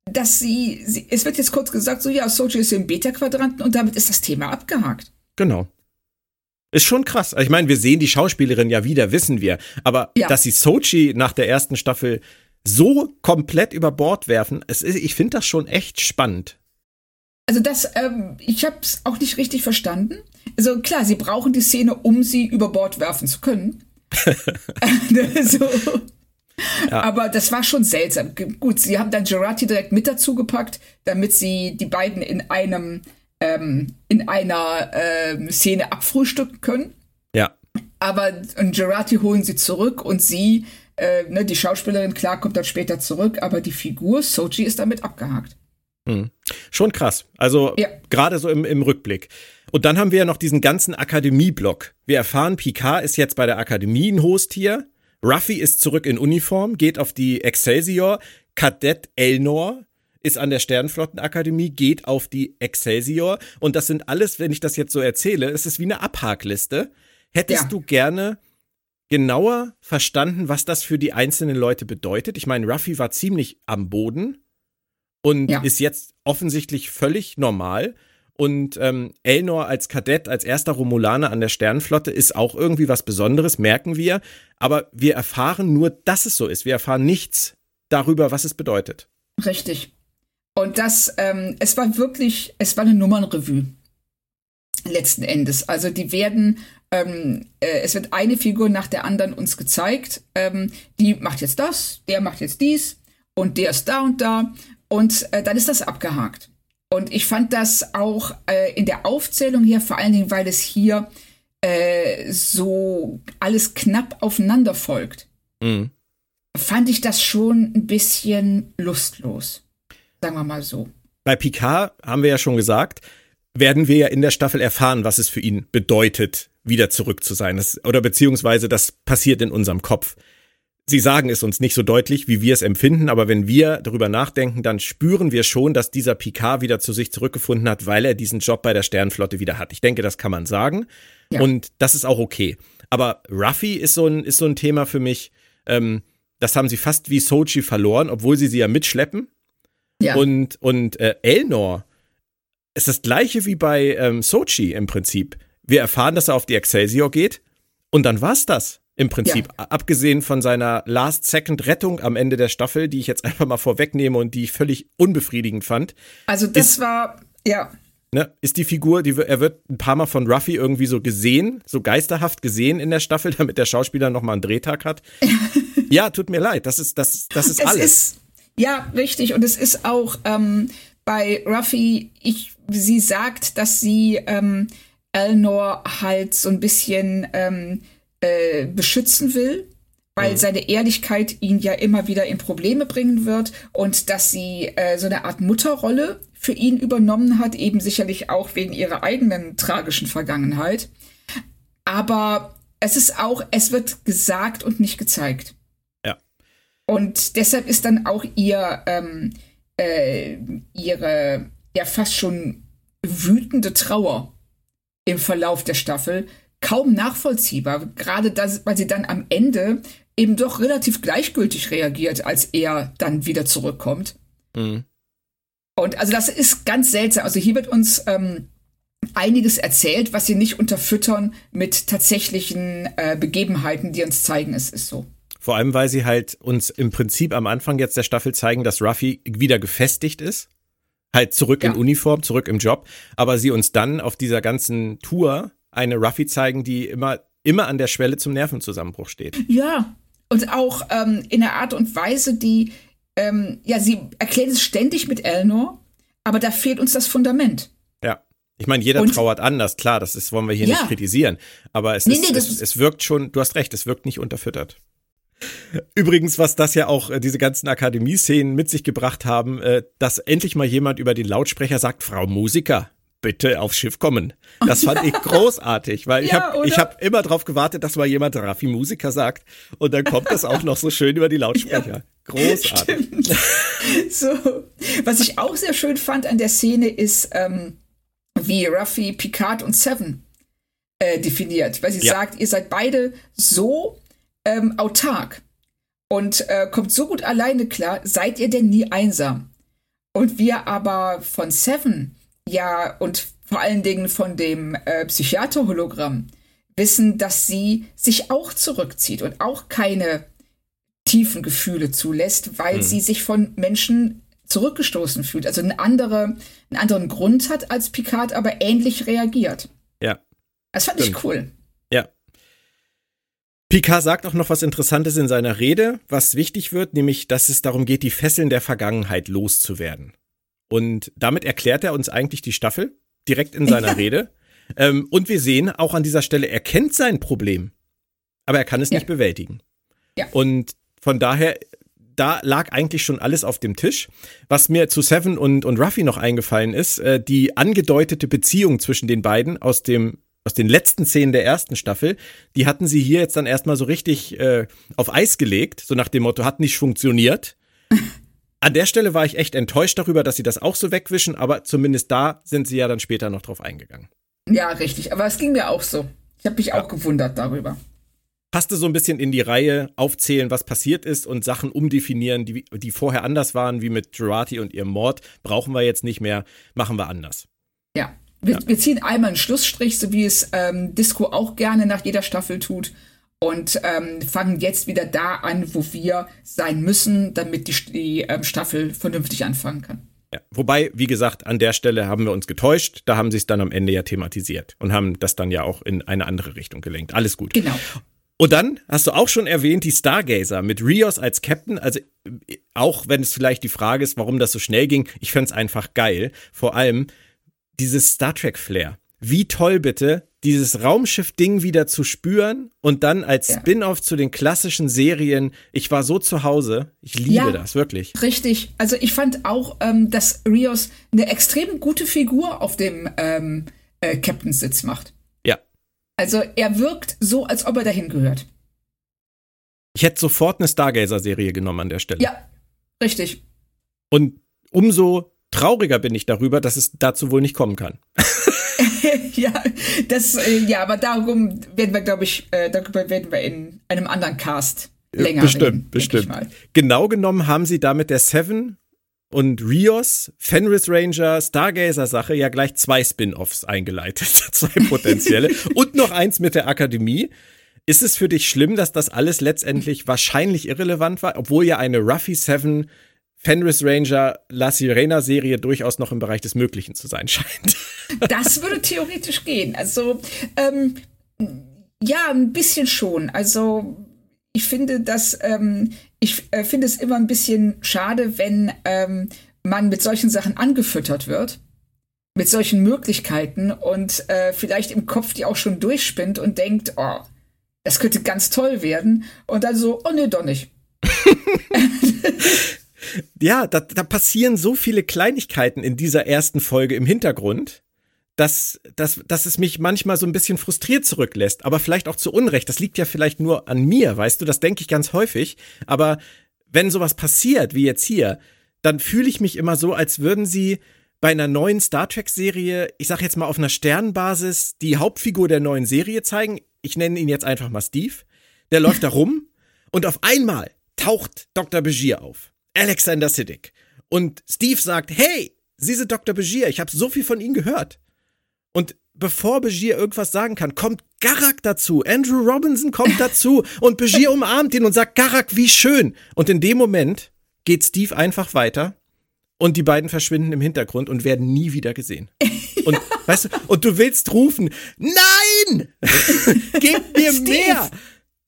dass sie, sie, es wird jetzt kurz gesagt, so ja, Sochi ist im Beta-Quadranten und damit ist das Thema abgehakt. Genau. Ist schon krass. Ich meine, wir sehen die Schauspielerin ja wieder, wissen wir. Aber ja. dass sie Sochi nach der ersten Staffel so komplett über Bord werfen, ist, ich finde das schon echt spannend. Also das, ähm, ich habe es auch nicht richtig verstanden. Also klar, sie brauchen die Szene, um sie über Bord werfen zu können. so. Ja. Aber das war schon seltsam. Gut, sie haben dann Gerati direkt mit dazu gepackt, damit sie die beiden in einem ähm, in einer ähm, Szene abfrühstücken können. Ja. Aber und Gerati holen sie zurück und sie, äh, ne, die Schauspielerin, klar, kommt dann später zurück, aber die Figur Sochi ist damit abgehakt. Hm. Schon krass. Also ja. gerade so im, im Rückblick. Und dann haben wir ja noch diesen ganzen Akademie-Block. Wir erfahren, Picard ist jetzt bei der Akademie ein Host hier. Ruffy ist zurück in Uniform, geht auf die Excelsior. Kadett Elnor ist an der Sternflottenakademie, geht auf die Excelsior. Und das sind alles, wenn ich das jetzt so erzähle, es ist wie eine Abhakliste. Hättest ja. du gerne genauer verstanden, was das für die einzelnen Leute bedeutet? Ich meine, Ruffy war ziemlich am Boden und ja. ist jetzt offensichtlich völlig normal. Und ähm, Elnor als Kadett, als erster Romulaner an der Sternenflotte ist auch irgendwie was Besonderes, merken wir. Aber wir erfahren nur, dass es so ist. Wir erfahren nichts darüber, was es bedeutet. Richtig. Und das, ähm, es war wirklich, es war eine Nummernrevue. Letzten Endes. Also die werden, ähm, äh, es wird eine Figur nach der anderen uns gezeigt. Ähm, die macht jetzt das, der macht jetzt dies und der ist da und da. Und äh, dann ist das abgehakt. Und ich fand das auch äh, in der Aufzählung hier, vor allen Dingen, weil es hier äh, so alles knapp aufeinander folgt, mhm. fand ich das schon ein bisschen lustlos. Sagen wir mal so. Bei Picard haben wir ja schon gesagt, werden wir ja in der Staffel erfahren, was es für ihn bedeutet, wieder zurück zu sein. Das, oder beziehungsweise das passiert in unserem Kopf. Sie sagen es uns nicht so deutlich, wie wir es empfinden, aber wenn wir darüber nachdenken, dann spüren wir schon, dass dieser Picard wieder zu sich zurückgefunden hat, weil er diesen Job bei der Sternenflotte wieder hat. Ich denke, das kann man sagen. Ja. Und das ist auch okay. Aber Ruffy ist so ein, ist so ein Thema für mich. Ähm, das haben sie fast wie Sochi verloren, obwohl sie sie ja mitschleppen. Ja. Und, und äh, Elnor ist das gleiche wie bei ähm, Sochi im Prinzip. Wir erfahren, dass er auf die Excelsior geht und dann war's das. Im Prinzip, ja. abgesehen von seiner Last-Second-Rettung am Ende der Staffel, die ich jetzt einfach mal vorwegnehme und die ich völlig unbefriedigend fand. Also das ist, war, ja. Ne, ist die Figur, die er wird ein paar Mal von Ruffy irgendwie so gesehen, so geisterhaft gesehen in der Staffel, damit der Schauspieler nochmal einen Drehtag hat. ja, tut mir leid, das ist, das, das ist es alles. Ist, ja, richtig. Und es ist auch ähm, bei Ruffy, ich, sie sagt, dass sie ähm, Elnor halt so ein bisschen ähm, äh, beschützen will, weil mhm. seine Ehrlichkeit ihn ja immer wieder in Probleme bringen wird und dass sie äh, so eine Art Mutterrolle für ihn übernommen hat, eben sicherlich auch wegen ihrer eigenen tragischen Vergangenheit. Aber es ist auch, es wird gesagt und nicht gezeigt. Und deshalb ist dann auch ihr, ähm, äh, ihre, ja fast schon wütende Trauer im Verlauf der Staffel kaum nachvollziehbar, gerade das, weil sie dann am Ende eben doch relativ gleichgültig reagiert, als er dann wieder zurückkommt. Mhm. Und also das ist ganz seltsam. Also hier wird uns ähm, einiges erzählt, was sie nicht unterfüttern mit tatsächlichen äh, Begebenheiten, die uns zeigen, es ist so. Vor allem, weil sie halt uns im Prinzip am Anfang jetzt der Staffel zeigen, dass Ruffy wieder gefestigt ist. Halt zurück ja. in Uniform, zurück im Job. Aber sie uns dann auf dieser ganzen Tour eine Ruffy zeigen, die immer, immer an der Schwelle zum Nervenzusammenbruch steht. Ja, und auch ähm, in einer Art und Weise, die, ähm, ja, sie erklärt es ständig mit Elnor, aber da fehlt uns das Fundament. Ja. Ich meine, jeder und, trauert anders, klar, das ist, wollen wir hier ja. nicht kritisieren. Aber es, nee, ist, nee, es, es wirkt schon, du hast recht, es wirkt nicht unterfüttert. Übrigens, was das ja auch äh, diese ganzen Akademie-Szenen mit sich gebracht haben, äh, dass endlich mal jemand über den Lautsprecher sagt, Frau Musiker, bitte aufs Schiff kommen. Das fand ich großartig, weil ich Ja, habe ich hab immer darauf gewartet, dass mal jemand Raffi Musiker sagt und dann kommt das auch noch so schön über die Lautsprecher. Großartig. Stimmt. So. Was ich auch sehr schön fand an der Szene ist, ähm, wie Ruffy, Picard und Seven äh, definiert. Weil sie Ja. sagt, ihr seid beide so ähm, autark und äh, kommt so gut alleine klar, seid ihr denn nie einsam? Und wir aber von Seven, ja, und vor allen Dingen von dem äh, Psychiater-Hologramm wissen, dass sie sich auch zurückzieht und auch keine tiefen Gefühle zulässt, weil sie sich von Menschen zurückgestoßen fühlt. Also eine andere, einen anderen Grund hat als Picard, aber ähnlich reagiert. Ja. Das fand Stimmt. ich cool. Picard sagt auch noch was Interessantes in seiner Rede, was wichtig wird, nämlich, dass es darum geht, die Fesseln der Vergangenheit loszuwerden. Und damit erklärt er uns eigentlich die Staffel direkt in seiner Ja. Rede. Ähm, und wir sehen auch an dieser Stelle, er kennt sein Problem, aber er kann es Ja. nicht bewältigen. Ja. Und von daher, da lag eigentlich schon alles auf dem Tisch. Was mir zu Seven und, und Ruffy noch eingefallen ist, äh, die angedeutete Beziehung zwischen den beiden aus dem aus den letzten Szenen der ersten Staffel, die hatten sie hier jetzt dann erstmal so richtig äh, auf Eis gelegt, so nach dem Motto, hat nicht funktioniert. An der Stelle war ich echt enttäuscht darüber, dass sie das auch so wegwischen, aber zumindest da sind sie ja dann später noch drauf eingegangen. Ja, richtig. Aber es ging mir auch so. Ich habe mich auch gewundert darüber. Passte so ein bisschen in die Reihe, aufzählen, was passiert ist und Sachen umdefinieren, die, die vorher anders waren, wie mit Jurati und ihrem Mord, brauchen wir jetzt nicht mehr, machen wir anders. Ja. Wir, wir ziehen einmal einen Schlussstrich, so wie es ähm, Disco auch gerne nach jeder Staffel tut. Und ähm, fangen jetzt wieder da an, wo wir sein müssen, damit die, die ähm, Staffel vernünftig anfangen kann. Ja. Wobei, wie gesagt, an der Stelle haben wir uns getäuscht, da haben sie es dann am Ende ja thematisiert und haben das dann ja auch in eine andere Richtung gelenkt. Alles gut. Genau. Und dann hast du auch schon erwähnt, die Stargazer mit Rios als Captain. Also äh, auch wenn es vielleicht die Frage ist, warum das so schnell ging, ich find's einfach geil. Vor allem dieses Star Trek Flair. Wie toll bitte, dieses Raumschiff-Ding wieder zu spüren und dann als Ja. Spin-off zu den klassischen Serien. Ich war so zu Hause. Ich liebe Ja. das, wirklich. Richtig. Also ich fand auch, ähm, dass Rios eine extrem gute Figur auf dem ähm, äh, Captain-Sitz macht. Ja. Also er wirkt so, als ob er dahin gehört. Ich hätte sofort eine Stargazer-Serie genommen an der Stelle. Ja, richtig. Und umso trauriger bin ich darüber, dass es dazu wohl nicht kommen kann. ja, das, äh, ja, aber darum werden wir, glaube ich, äh, darüber werden wir in einem anderen Cast länger bestimmt, reden. bestimmt. Genau genommen haben sie damit der Seven und Rios, Fenris Ranger, Stargazer-Sache ja gleich zwei Spin-offs eingeleitet, zwei potenzielle und noch eins mit der Akademie. Ist es für dich schlimm, dass das alles letztendlich wahrscheinlich irrelevant war, obwohl ja eine Ruffy Seven Fenris Ranger La Sirena Serie durchaus noch im Bereich des Möglichen zu sein scheint? Das würde theoretisch gehen. Also, ähm, ja, ein bisschen schon. Also, ich finde, dass ähm, ich äh, finde es immer ein bisschen schade, wenn ähm, man mit solchen Sachen angefüttert wird, mit solchen Möglichkeiten und äh, vielleicht im Kopf die auch schon durchspinnt und denkt, oh, das könnte ganz toll werden und dann so, oh nee, doch nicht. ja, da, da passieren so viele Kleinigkeiten in dieser ersten Folge im Hintergrund, dass, dass, dass es mich manchmal so ein bisschen frustriert zurücklässt, aber vielleicht auch zu Unrecht. Das liegt ja vielleicht nur an mir, weißt du, das denke ich ganz häufig. Aber wenn sowas passiert, wie jetzt hier, dann fühle ich mich immer so, als würden sie bei einer neuen Star Trek-Serie, ich sag jetzt mal auf einer Sternbasis, die Hauptfigur der neuen Serie zeigen. Ich nenne ihn jetzt einfach mal Steve. Der läuft da rum und auf einmal taucht Dr. Begier auf. Alexander Siddig. Und Steve sagt, hey, Sie sind Dr. Begier, ich habe so viel von Ihnen gehört. Und bevor Begier irgendwas sagen kann, kommt Garak dazu. Andrew Robinson kommt dazu und Begier umarmt ihn und sagt, Garak, wie schön. Und in dem Moment geht Steve einfach weiter und die beiden verschwinden im Hintergrund und werden nie wieder gesehen. Und weißt du, und du willst rufen, nein! Gib mir Steve! mehr!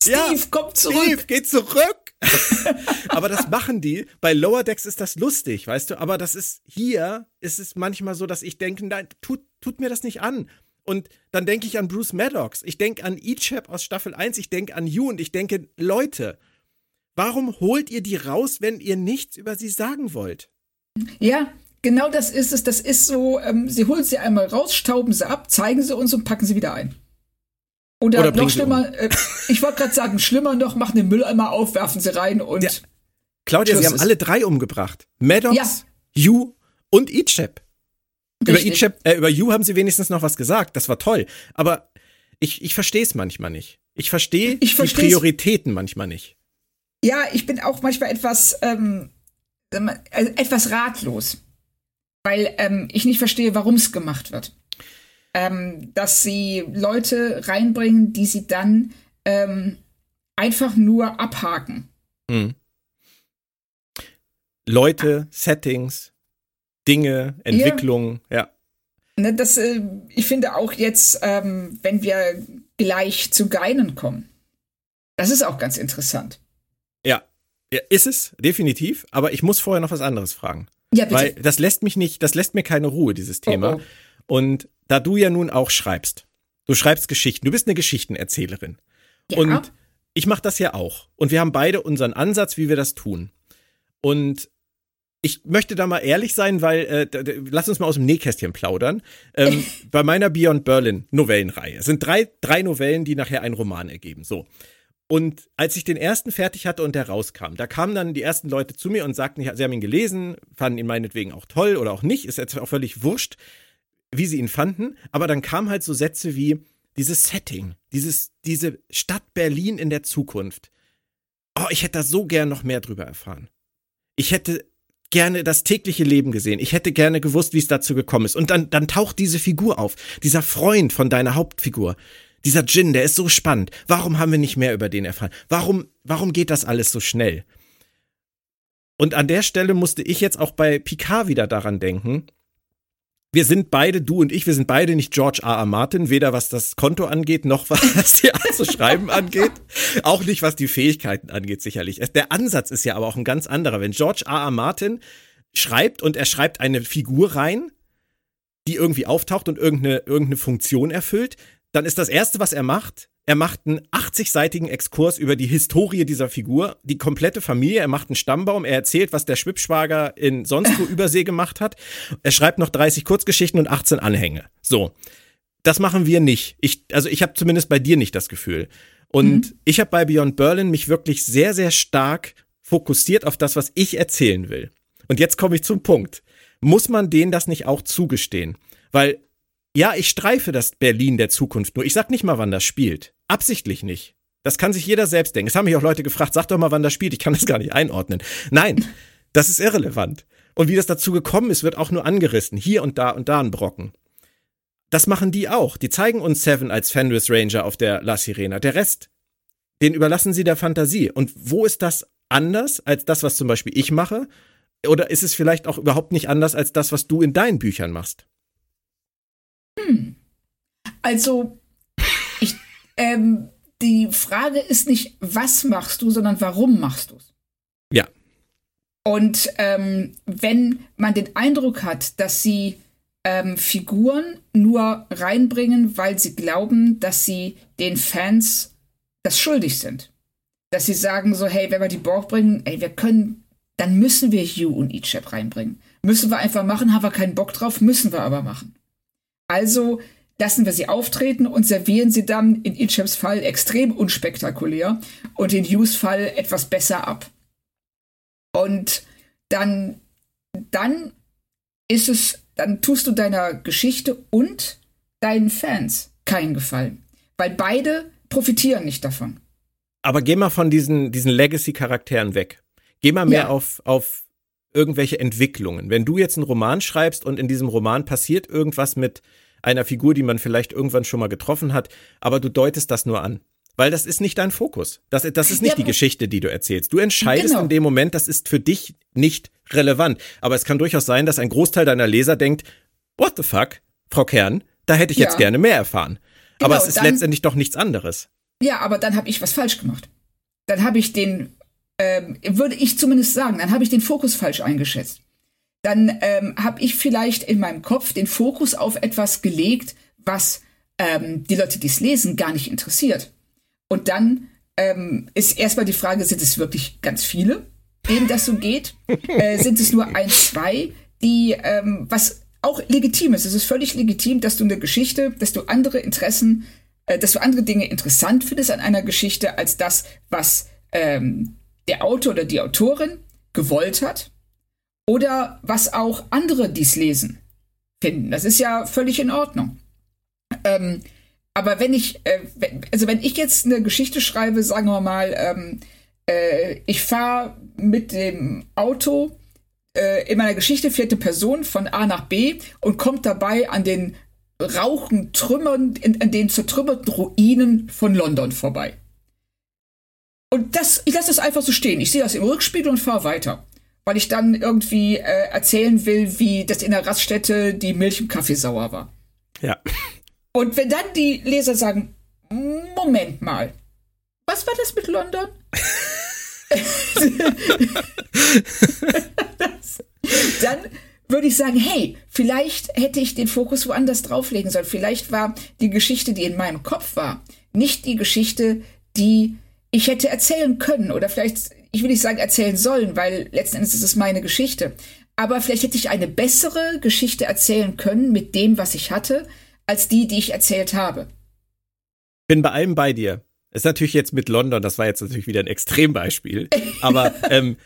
Steve, komm zurück! Steve, geh zurück! aber das machen die. Bei Lower Decks ist das lustig, weißt du? Aber das ist hier, ist es manchmal so, dass ich denke, nein, tut, tut mir das nicht an. Und dann denke ich an Bruce Maddox, ich denke an Ichab aus Staffel 1, ich denke an You und ich denke, Leute, warum holt ihr die raus, wenn ihr nichts über sie sagen wollt? Ja, genau das ist es. Das ist so, ähm, sie holen sie einmal raus, stauben sie ab, zeigen sie uns und packen sie wieder ein. Oder, Oder noch schlimmer, um. äh, ich wollte gerade sagen, schlimmer noch, machen den Mülleimer auf, werfen sie rein und. Ja. Claudia, sie haben alle drei umgebracht. Maddox, ja. Yu und Ichep. Über Ichep, äh, über Yu haben sie wenigstens noch was gesagt. Das war toll. Aber ich, ich verstehe es manchmal nicht. Ich verstehe die Prioritäten manchmal nicht. Ja, ich bin auch manchmal etwas, ähm, also etwas ratlos. Weil ähm, ich nicht verstehe, warum es gemacht wird ähm, dass sie Leute reinbringen, die sie dann ähm, einfach nur abhaken. Mhm. Leute, Settings, Dinge, Entwicklungen, ja. ja. Ne, das, äh, ich finde auch jetzt, ähm, wenn wir gleich zu Geinen kommen, das ist auch ganz interessant. Ja, ja ist es, definitiv. Aber ich muss vorher noch was anderes fragen. Ja, bitte. Weil das lässt mich nicht, das lässt mir keine Ruhe, dieses Thema. Oh, oh. Und da du ja nun auch schreibst, du schreibst Geschichten, du bist eine Geschichtenerzählerin. Ja. Und ich mache das ja auch. Und wir haben beide unseren Ansatz, wie wir das tun. Und ich möchte da mal ehrlich sein, weil äh, lass uns mal aus dem Nähkästchen plaudern. Ähm, bei meiner Beyond Berlin Novellenreihe es sind drei, drei Novellen, die nachher einen Roman ergeben. So. Und als ich den ersten fertig hatte und der rauskam, da kamen dann die ersten Leute zu mir und sagten, sie haben ihn gelesen, fanden ihn meinetwegen auch toll oder auch nicht, ist jetzt auch völlig wurscht wie sie ihn fanden, aber dann kamen halt so Sätze wie dieses Setting, dieses, diese Stadt Berlin in der Zukunft. Oh, ich hätte da so gern noch mehr drüber erfahren. Ich hätte gerne das tägliche Leben gesehen. Ich hätte gerne gewusst, wie es dazu gekommen ist. Und dann, dann taucht diese Figur auf. Dieser Freund von deiner Hauptfigur. Dieser Jin, der ist so spannend. Warum haben wir nicht mehr über den erfahren? Warum, warum geht das alles so schnell? Und an der Stelle musste ich jetzt auch bei Picard wieder daran denken, wir sind beide, du und ich, wir sind beide nicht George R. R. Martin, weder was das Konto angeht, noch was die Art zu schreiben angeht. Auch nicht, was die Fähigkeiten angeht, sicherlich. Der Ansatz ist ja aber auch ein ganz anderer. Wenn George R. R. Martin schreibt und er schreibt eine Figur rein, die irgendwie auftaucht und irgendeine, irgendeine Funktion erfüllt, dann ist das Erste, was er macht, er macht einen 80-seitigen Exkurs über die Historie dieser Figur, die komplette Familie. Er macht einen Stammbaum. Er erzählt, was der Schwibschwager in sonst wo Übersee gemacht hat. Er schreibt noch 30 Kurzgeschichten und 18 Anhänge. So. Das machen wir nicht. Ich, also ich habe zumindest bei dir nicht das Gefühl. Und mhm. ich habe bei Beyond Berlin mich wirklich sehr, sehr stark fokussiert auf das, was ich erzählen will. Und jetzt komme ich zum Punkt. Muss man denen das nicht auch zugestehen? Weil ja, ich streife das Berlin der Zukunft nur. Ich sag nicht mal, wann das spielt. Absichtlich nicht. Das kann sich jeder selbst denken. Es haben mich auch Leute gefragt, sag doch mal, wann das spielt. Ich kann das gar nicht einordnen. Nein, das ist irrelevant. Und wie das dazu gekommen ist, wird auch nur angerissen. Hier und da und da ein Brocken. Das machen die auch. Die zeigen uns Seven als Fenris Ranger auf der La Sirena. Der Rest, den überlassen sie der Fantasie. Und wo ist das anders als das, was zum Beispiel ich mache? Oder ist es vielleicht auch überhaupt nicht anders als das, was du in deinen Büchern machst? Hm. Also, ähm, die Frage ist nicht, was machst du, sondern warum machst du es? Ja. Und ähm, wenn man den Eindruck hat, dass sie ähm, Figuren nur reinbringen, weil sie glauben, dass sie den Fans das schuldig sind. Dass sie sagen so, hey, wenn wir die Borg bringen, ey, wir können, dann müssen wir Hugh und Ichab reinbringen. Müssen wir einfach machen, haben wir keinen Bock drauf, müssen wir aber machen. Also lassen wir sie auftreten und servieren sie dann in Ichems Fall extrem unspektakulär und in Hughes Fall etwas besser ab. Und dann, dann ist es, dann tust du deiner Geschichte und deinen Fans keinen Gefallen. Weil beide profitieren nicht davon. Aber geh mal von diesen, diesen Legacy-Charakteren weg. Geh mal mehr ja. auf, auf irgendwelche Entwicklungen. Wenn du jetzt einen Roman schreibst und in diesem Roman passiert irgendwas mit einer Figur, die man vielleicht irgendwann schon mal getroffen hat, aber du deutest das nur an. Weil das ist nicht dein Fokus. Das, das ist nicht ja, die Geschichte, die du erzählst. Du entscheidest genau. in dem Moment, das ist für dich nicht relevant. Aber es kann durchaus sein, dass ein Großteil deiner Leser denkt, what the fuck, Frau Kern, da hätte ich ja. jetzt gerne mehr erfahren. Genau, aber es ist dann, letztendlich doch nichts anderes. Ja, aber dann habe ich was falsch gemacht. Dann habe ich den ähm, würde ich zumindest sagen, dann habe ich den Fokus falsch eingeschätzt. Dann ähm, habe ich vielleicht in meinem Kopf den Fokus auf etwas gelegt, was ähm, die Leute, die es lesen, gar nicht interessiert. Und dann ähm, ist erstmal die Frage, sind es wirklich ganz viele, denen das so geht? äh, sind es nur ein, zwei, die, ähm, was auch legitim ist. Es ist völlig legitim, dass du eine Geschichte, dass du andere Interessen, äh, dass du andere Dinge interessant findest an einer Geschichte als das, was ähm, der Autor oder die Autorin gewollt hat oder was auch andere, dies lesen, finden. Das ist ja völlig in Ordnung. Ähm, aber wenn ich, äh, also wenn ich jetzt eine Geschichte schreibe, sagen wir mal, ähm, äh, ich fahre mit dem Auto äh, in meiner Geschichte vierte Person von A nach B und kommt dabei an den rauchen Trümmern, in, an den zertrümmerten Ruinen von London vorbei. Und das, ich lasse das einfach so stehen. Ich sehe das im Rückspiegel und fahre weiter. Weil ich dann irgendwie äh, erzählen will, wie das in der Raststätte die Milch im Kaffee sauer war. Ja. Und wenn dann die Leser sagen, Moment mal, was war das mit London? das, dann würde ich sagen, hey, vielleicht hätte ich den Fokus woanders drauflegen sollen. Vielleicht war die Geschichte, die in meinem Kopf war, nicht die Geschichte, die ich hätte erzählen können oder vielleicht, ich will nicht sagen erzählen sollen, weil letzten Endes ist es meine Geschichte. Aber vielleicht hätte ich eine bessere Geschichte erzählen können mit dem, was ich hatte, als die, die ich erzählt habe. Bin bei allem bei dir. Ist natürlich jetzt mit London, das war jetzt natürlich wieder ein Extrembeispiel. Aber ähm,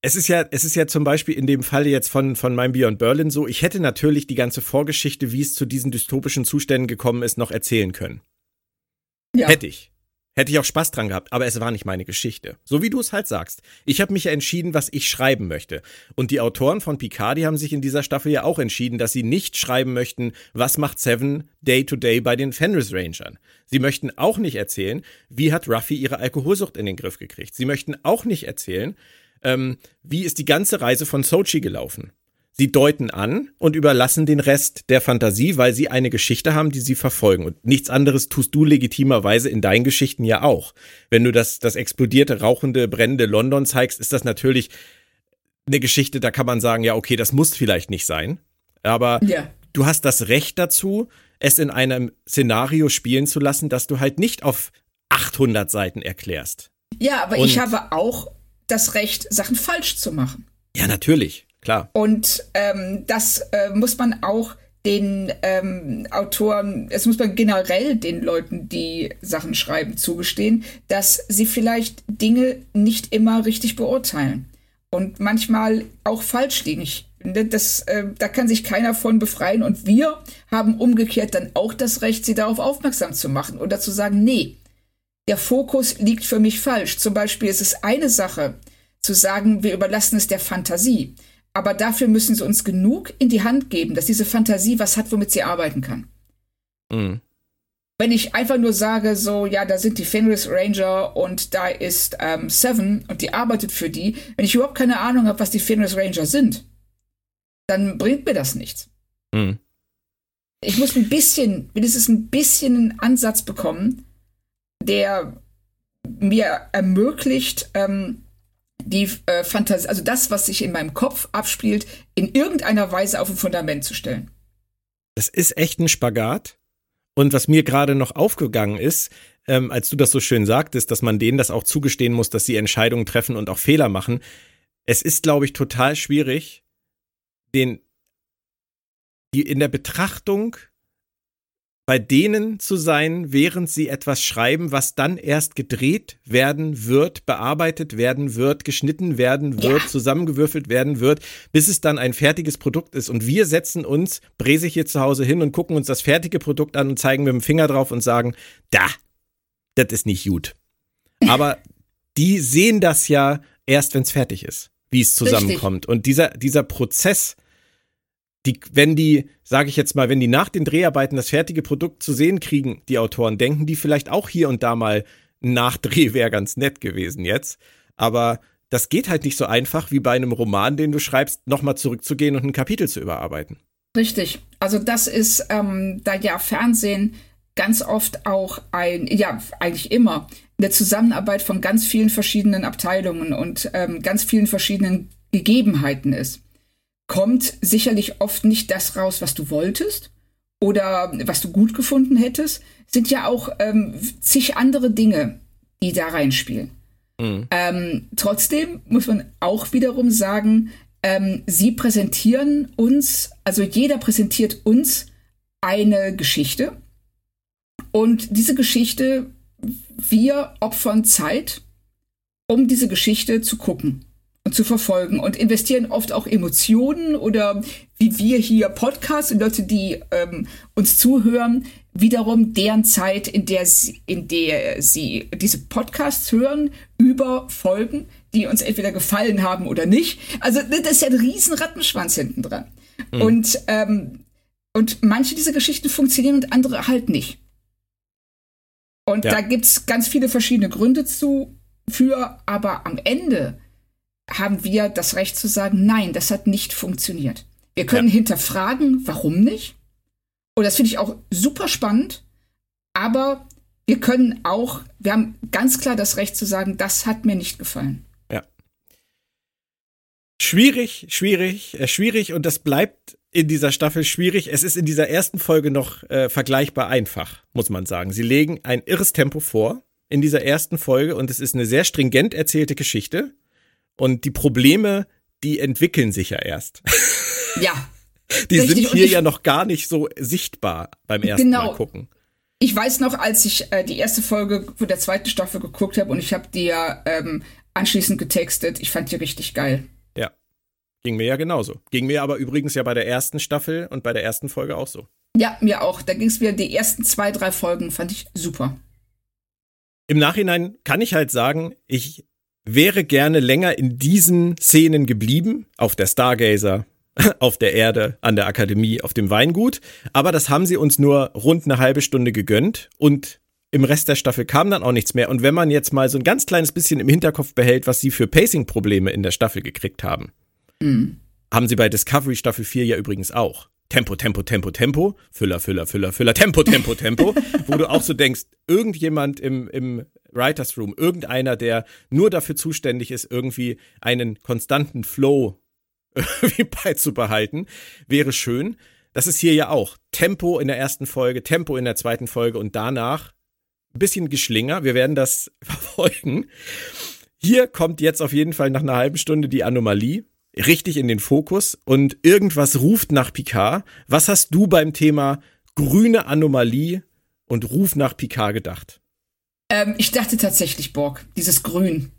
es ist ja, es ist ja zum Beispiel in dem Fall jetzt von, von meinem Beyond Berlin so, ich hätte natürlich die ganze Vorgeschichte, wie es zu diesen dystopischen Zuständen gekommen ist, noch erzählen können. Ja. Hätte ich. Hätte ich auch Spaß dran gehabt, aber es war nicht meine Geschichte. So wie du es halt sagst. Ich habe mich ja entschieden, was ich schreiben möchte. Und die Autoren von Picard, die haben sich in dieser Staffel ja auch entschieden, dass sie nicht schreiben möchten, was macht Seven Day to Day bei den Fenris Rangern. Sie möchten auch nicht erzählen, wie hat Ruffy ihre Alkoholsucht in den Griff gekriegt. Sie möchten auch nicht erzählen, ähm, wie ist die ganze Reise von Sochi gelaufen. Sie deuten an und überlassen den Rest der Fantasie, weil sie eine Geschichte haben, die sie verfolgen. Und nichts anderes tust du legitimerweise in deinen Geschichten ja auch. Wenn du das, das explodierte, rauchende, brennende London zeigst, ist das natürlich eine Geschichte, da kann man sagen, ja, okay, das muss vielleicht nicht sein. Aber ja. du hast das Recht dazu, es in einem Szenario spielen zu lassen, das du halt nicht auf 800 Seiten erklärst. Ja, aber und ich habe auch das Recht, Sachen falsch zu machen. Ja, natürlich. Klar. Und ähm, das äh, muss man auch den ähm, Autoren, es muss man generell den Leuten, die Sachen schreiben, zugestehen, dass sie vielleicht Dinge nicht immer richtig beurteilen und manchmal auch falsch liegen. Ich, ne, das, äh, da kann sich keiner von befreien und wir haben umgekehrt dann auch das Recht, sie darauf aufmerksam zu machen oder zu sagen, nee, der Fokus liegt für mich falsch. Zum Beispiel ist es eine Sache zu sagen, wir überlassen es der Fantasie. Aber dafür müssen sie uns genug in die Hand geben, dass diese Fantasie was hat, womit sie arbeiten kann. Mhm. Wenn ich einfach nur sage, so, ja, da sind die Fenris Ranger und da ist ähm, Seven und die arbeitet für die, wenn ich überhaupt keine Ahnung habe, was die Fenris Ranger sind, dann bringt mir das nichts. Mhm. Ich muss ein bisschen, mindestens ein bisschen einen Ansatz bekommen, der mir ermöglicht, ähm, die äh, Fantasie, also das, was sich in meinem Kopf abspielt, in irgendeiner Weise auf ein Fundament zu stellen. Das ist echt ein Spagat. Und was mir gerade noch aufgegangen ist, ähm, als du das so schön sagtest, dass man denen das auch zugestehen muss, dass sie Entscheidungen treffen und auch Fehler machen. Es ist, glaube ich, total schwierig, den, die in der Betrachtung bei denen zu sein, während sie etwas schreiben, was dann erst gedreht werden wird, bearbeitet werden wird, geschnitten werden wird, ja. zusammengewürfelt werden wird, bis es dann ein fertiges Produkt ist. Und wir setzen uns bräsig hier zu Hause hin und gucken uns das fertige Produkt an und zeigen mit dem Finger drauf und sagen, da, das ist nicht gut. Aber die sehen das ja erst, wenn es fertig ist, wie es zusammenkommt. Richtig. Und dieser, dieser Prozess, die, wenn die, sage ich jetzt mal, wenn die nach den Dreharbeiten das fertige Produkt zu sehen kriegen, die Autoren, denken die vielleicht auch hier und da mal, Nachdreh wäre ganz nett gewesen jetzt. Aber das geht halt nicht so einfach wie bei einem Roman, den du schreibst, nochmal zurückzugehen und ein Kapitel zu überarbeiten. Richtig. Also das ist, ähm, da ja Fernsehen ganz oft auch ein, ja, eigentlich immer, eine Zusammenarbeit von ganz vielen verschiedenen Abteilungen und ähm, ganz vielen verschiedenen Gegebenheiten ist kommt sicherlich oft nicht das raus, was du wolltest oder was du gut gefunden hättest, sind ja auch ähm, zig andere Dinge, die da reinspielen. Mhm. Ähm, trotzdem muss man auch wiederum sagen, ähm, sie präsentieren uns, also jeder präsentiert uns eine Geschichte. Und diese Geschichte, wir opfern Zeit, um diese Geschichte zu gucken zu verfolgen und investieren oft auch Emotionen oder wie wir hier Podcasts und Leute, die ähm, uns zuhören, wiederum deren Zeit, in der sie, in der sie diese Podcasts hören, über Folgen, die uns entweder gefallen haben oder nicht. Also das ist ja ein riesen Rattenschwanz hinten dran. Mhm. Und, ähm, und manche dieser Geschichten funktionieren und andere halt nicht. Und ja. da gibt's ganz viele verschiedene Gründe zu für, aber am Ende haben wir das Recht zu sagen, nein, das hat nicht funktioniert. Wir können ja. hinterfragen, warum nicht. Und das finde ich auch super spannend. Aber wir können auch, wir haben ganz klar das Recht zu sagen, das hat mir nicht gefallen. Ja. Schwierig, schwierig, äh, schwierig und das bleibt in dieser Staffel schwierig. Es ist in dieser ersten Folge noch äh, vergleichbar einfach, muss man sagen. Sie legen ein irres Tempo vor in dieser ersten Folge und es ist eine sehr stringent erzählte Geschichte. Und die Probleme, die entwickeln sich ja erst. Ja. Die Richtig. sind hier ich, ja noch gar nicht so sichtbar beim ersten genau. Mal gucken. Ich weiß noch, als ich äh, die erste Folge von der zweiten Staffel geguckt habe und ich habe die ja ähm, anschließend getextet. Ich fand die richtig geil. Ja. Ging mir ja genauso. Ging mir aber übrigens ja bei der ersten Staffel und bei der ersten Folge auch so. Ja, mir auch. Da ging es mir die ersten zwei, drei Folgen, fand ich super. Im Nachhinein kann ich halt sagen, ich wäre gerne länger in diesen Szenen geblieben, auf der Stargazer, auf der Erde, an der Akademie, auf dem Weingut. Aber das haben sie uns nur rund eine halbe Stunde gegönnt und im Rest der Staffel kam dann auch nichts mehr. Und wenn man jetzt mal so ein ganz kleines bisschen im Hinterkopf behält, was sie für Pacing-Probleme in der Staffel gekriegt haben, mhm. haben sie bei Discovery Staffel 4 ja übrigens auch. Tempo, Tempo, Tempo, Tempo, Füller, Füller, Füller, Füller, Tempo, Tempo, Tempo, wo du auch so denkst, irgendjemand im, im Writers Room, irgendeiner, der nur dafür zuständig ist, irgendwie einen konstanten Flow irgendwie beizubehalten, wäre schön. Das ist hier ja auch. Tempo in der ersten Folge, Tempo in der zweiten Folge und danach ein bisschen Geschlinger. Wir werden das verfolgen. Hier kommt jetzt auf jeden Fall nach einer halben Stunde die Anomalie richtig in den Fokus und irgendwas ruft nach Picard. Was hast du beim Thema grüne Anomalie und Ruf nach Picard gedacht? Ähm, ich dachte tatsächlich Borg. Dieses Grün.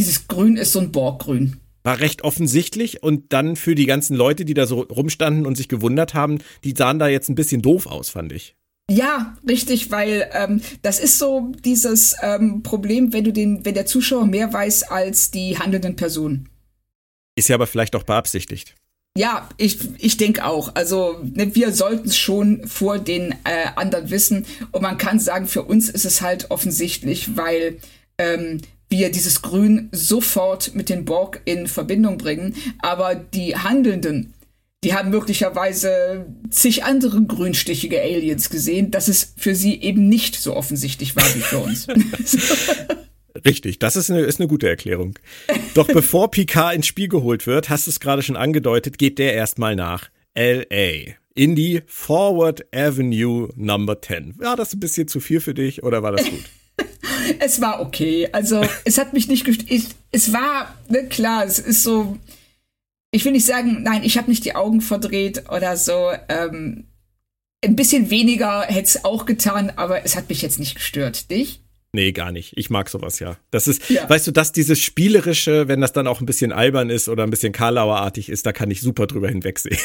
Dieses Grün ist so ein Borggrün. War recht offensichtlich und dann für die ganzen Leute, die da so rumstanden und sich gewundert haben, die sahen da jetzt ein bisschen doof aus, fand ich. Ja, richtig, weil ähm, das ist so dieses ähm, Problem, wenn du den, wenn der Zuschauer mehr weiß als die handelnden Personen. Ist ja aber vielleicht auch beabsichtigt. Ja, ich, ich denke auch. Also ne, wir sollten es schon vor den äh, anderen wissen. Und man kann sagen, für uns ist es halt offensichtlich, weil ähm, wir dieses Grün sofort mit den Borg in Verbindung bringen. Aber die Handelnden, die haben möglicherweise zig andere grünstichige Aliens gesehen, dass es für sie eben nicht so offensichtlich war wie für uns. Richtig, das ist eine, ist eine gute Erklärung. Doch bevor Picard ins Spiel geholt wird, hast du es gerade schon angedeutet, geht der erstmal nach LA. In die Forward Avenue Number 10. War das ein bisschen zu viel für dich oder war das gut? es war okay. Also, es hat mich nicht gestört. Es war, ne, klar, es ist so. Ich will nicht sagen, nein, ich habe nicht die Augen verdreht oder so. Ähm, ein bisschen weniger hätte es auch getan, aber es hat mich jetzt nicht gestört. Dich? Nee, gar nicht. Ich mag sowas ja. Das ist, ja. weißt du, dass dieses Spielerische, wenn das dann auch ein bisschen albern ist oder ein bisschen Karlauerartig ist, da kann ich super drüber hinwegsehen.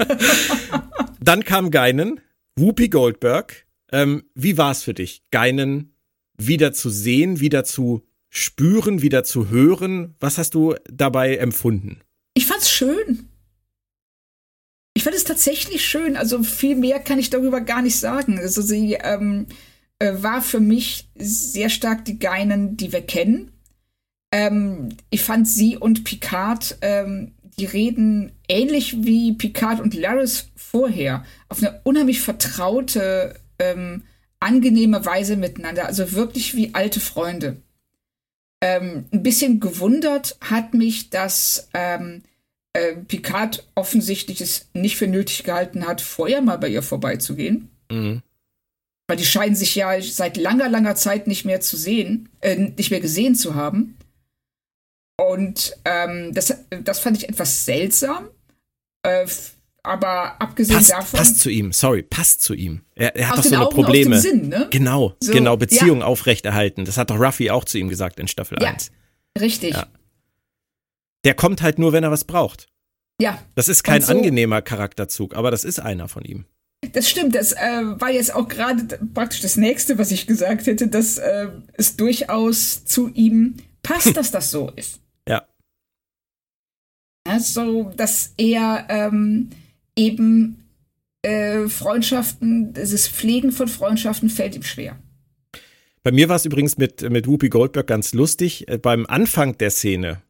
dann kam Geinen, Whoopi Goldberg. Ähm, wie war es für dich, Geinen wieder zu sehen, wieder zu spüren, wieder zu hören? Was hast du dabei empfunden? Ich fand's schön. Ich fand es tatsächlich schön. Also viel mehr kann ich darüber gar nicht sagen. Also sie, ähm, äh, war für mich sehr stark die Geinen, die wir kennen. Ähm, ich fand sie und Picard, ähm, die reden ähnlich wie Picard und Laris vorher, auf eine unheimlich vertraute, ähm, angenehme Weise miteinander, also wirklich wie alte Freunde. Ähm, ein bisschen gewundert hat mich, dass ähm, äh, Picard offensichtlich es nicht für nötig gehalten hat, vorher mal bei ihr vorbeizugehen. Mhm. Weil die scheinen sich ja seit langer, langer Zeit nicht mehr zu sehen, äh, nicht mehr gesehen zu haben. Und ähm, das, das fand ich etwas seltsam. Äh, aber abgesehen passt, davon. Passt zu ihm, sorry, passt zu ihm. Er, er hat doch so eine Augen, Probleme. Sinn, ne? Genau, So, genau, Beziehung ja. aufrechterhalten. Das hat doch Ruffy auch zu ihm gesagt in Staffel Ja. 1. richtig. Ja. Der kommt halt nur, wenn er was braucht. ja. Das ist kein so- angenehmer Charakterzug, aber das ist einer von ihm. Das stimmt, das äh, war jetzt auch gerade praktisch das nächste, was ich gesagt hätte, dass äh, es durchaus zu ihm passt, dass das so ist. Ja. Ja, so, dass er ähm, eben äh, Freundschaften, dieses Pflegen von Freundschaften fällt ihm schwer. Bei mir war es übrigens mit, mit Whoopi Goldberg ganz lustig. Äh, Beim Anfang der Szene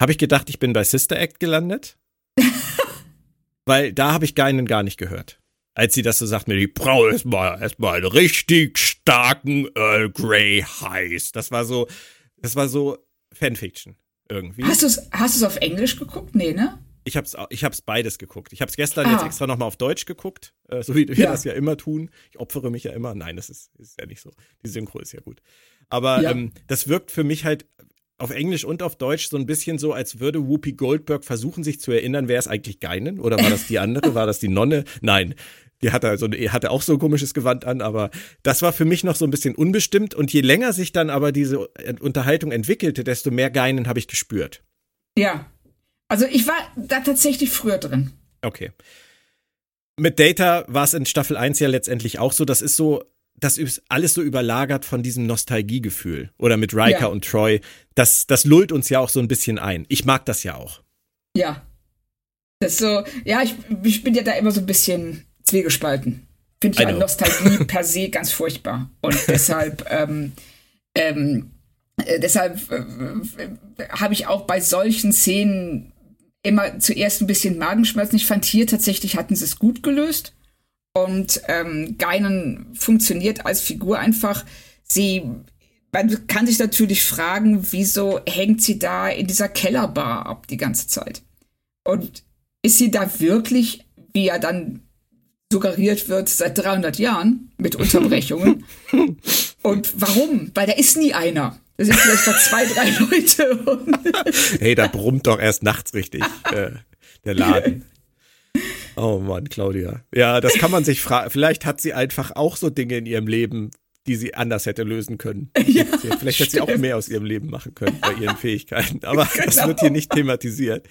habe ich gedacht, ich bin bei Sister Act gelandet. Weil da habe ich Geinen gar nicht gehört. Als sie das so sagt, mir, die brauche erstmal erstmal einen richtig starken Earl Grey Heiß. Das war so, das war so Fanfiction irgendwie. Hast du es hast du's auf Englisch geguckt? Nee, ne? Ich hab's, ich hab's beides geguckt. Ich hab's gestern Ah. jetzt extra nochmal auf Deutsch geguckt, äh, so wie wir Ja. das ja immer tun. Ich opfere mich ja immer. Nein, das ist, ist ja nicht so. Die Synchro ist ja gut. Aber Ja. ähm, das wirkt für mich halt auf Englisch und auf Deutsch so ein bisschen so, als würde Whoopi Goldberg versuchen, sich zu erinnern, wer ist eigentlich Geinen? Oder war das die andere? war das die Nonne? Nein. Die hatte, also, hatte auch so ein komisches Gewand an, aber das war für mich noch so ein bisschen unbestimmt. Und je länger sich dann aber diese Unterhaltung entwickelte, desto mehr Geinen habe ich gespürt. Ja. Also ich war da tatsächlich früher drin. Okay. Mit Data war es in Staffel 1 ja letztendlich auch so. Das ist so, das ist alles so überlagert von diesem Nostalgiegefühl. Oder mit Riker Ja. und Troy. Das, das lullt uns ja auch so ein bisschen ein. Ich mag das ja auch. Ja. Das so, ja, ich, ich bin ja da immer so ein bisschen zwiegespalten. Finde I ja know. Nostalgie per se ganz furchtbar. Und deshalb, ähm, ähm, äh, deshalb äh, äh, habe ich auch bei solchen Szenen immer zuerst ein bisschen Magenschmerzen. Ich fand hier tatsächlich hatten sie es gut gelöst. Und ähm, Geinen funktioniert als Figur einfach. Sie, man kann sich natürlich fragen, wieso hängt sie da in dieser Kellerbar ab die ganze Zeit? Und ist sie da wirklich, wie ja dann suggeriert wird, seit 300 Jahren mit Unterbrechungen? Und warum? Weil da ist nie einer. Da sind vielleicht noch zwei, drei Leute. Hey, da brummt doch erst nachts richtig äh, der Laden. Oh Mann, Claudia. Ja, das kann man sich fragen. Vielleicht hat sie einfach auch so Dinge in ihrem Leben, die sie anders hätte lösen können. Ja, Vielleicht hätte sie auch stimmt. mehr aus ihrem Leben machen können bei ihren Fähigkeiten. Aber das Genau. wird hier nicht thematisiert.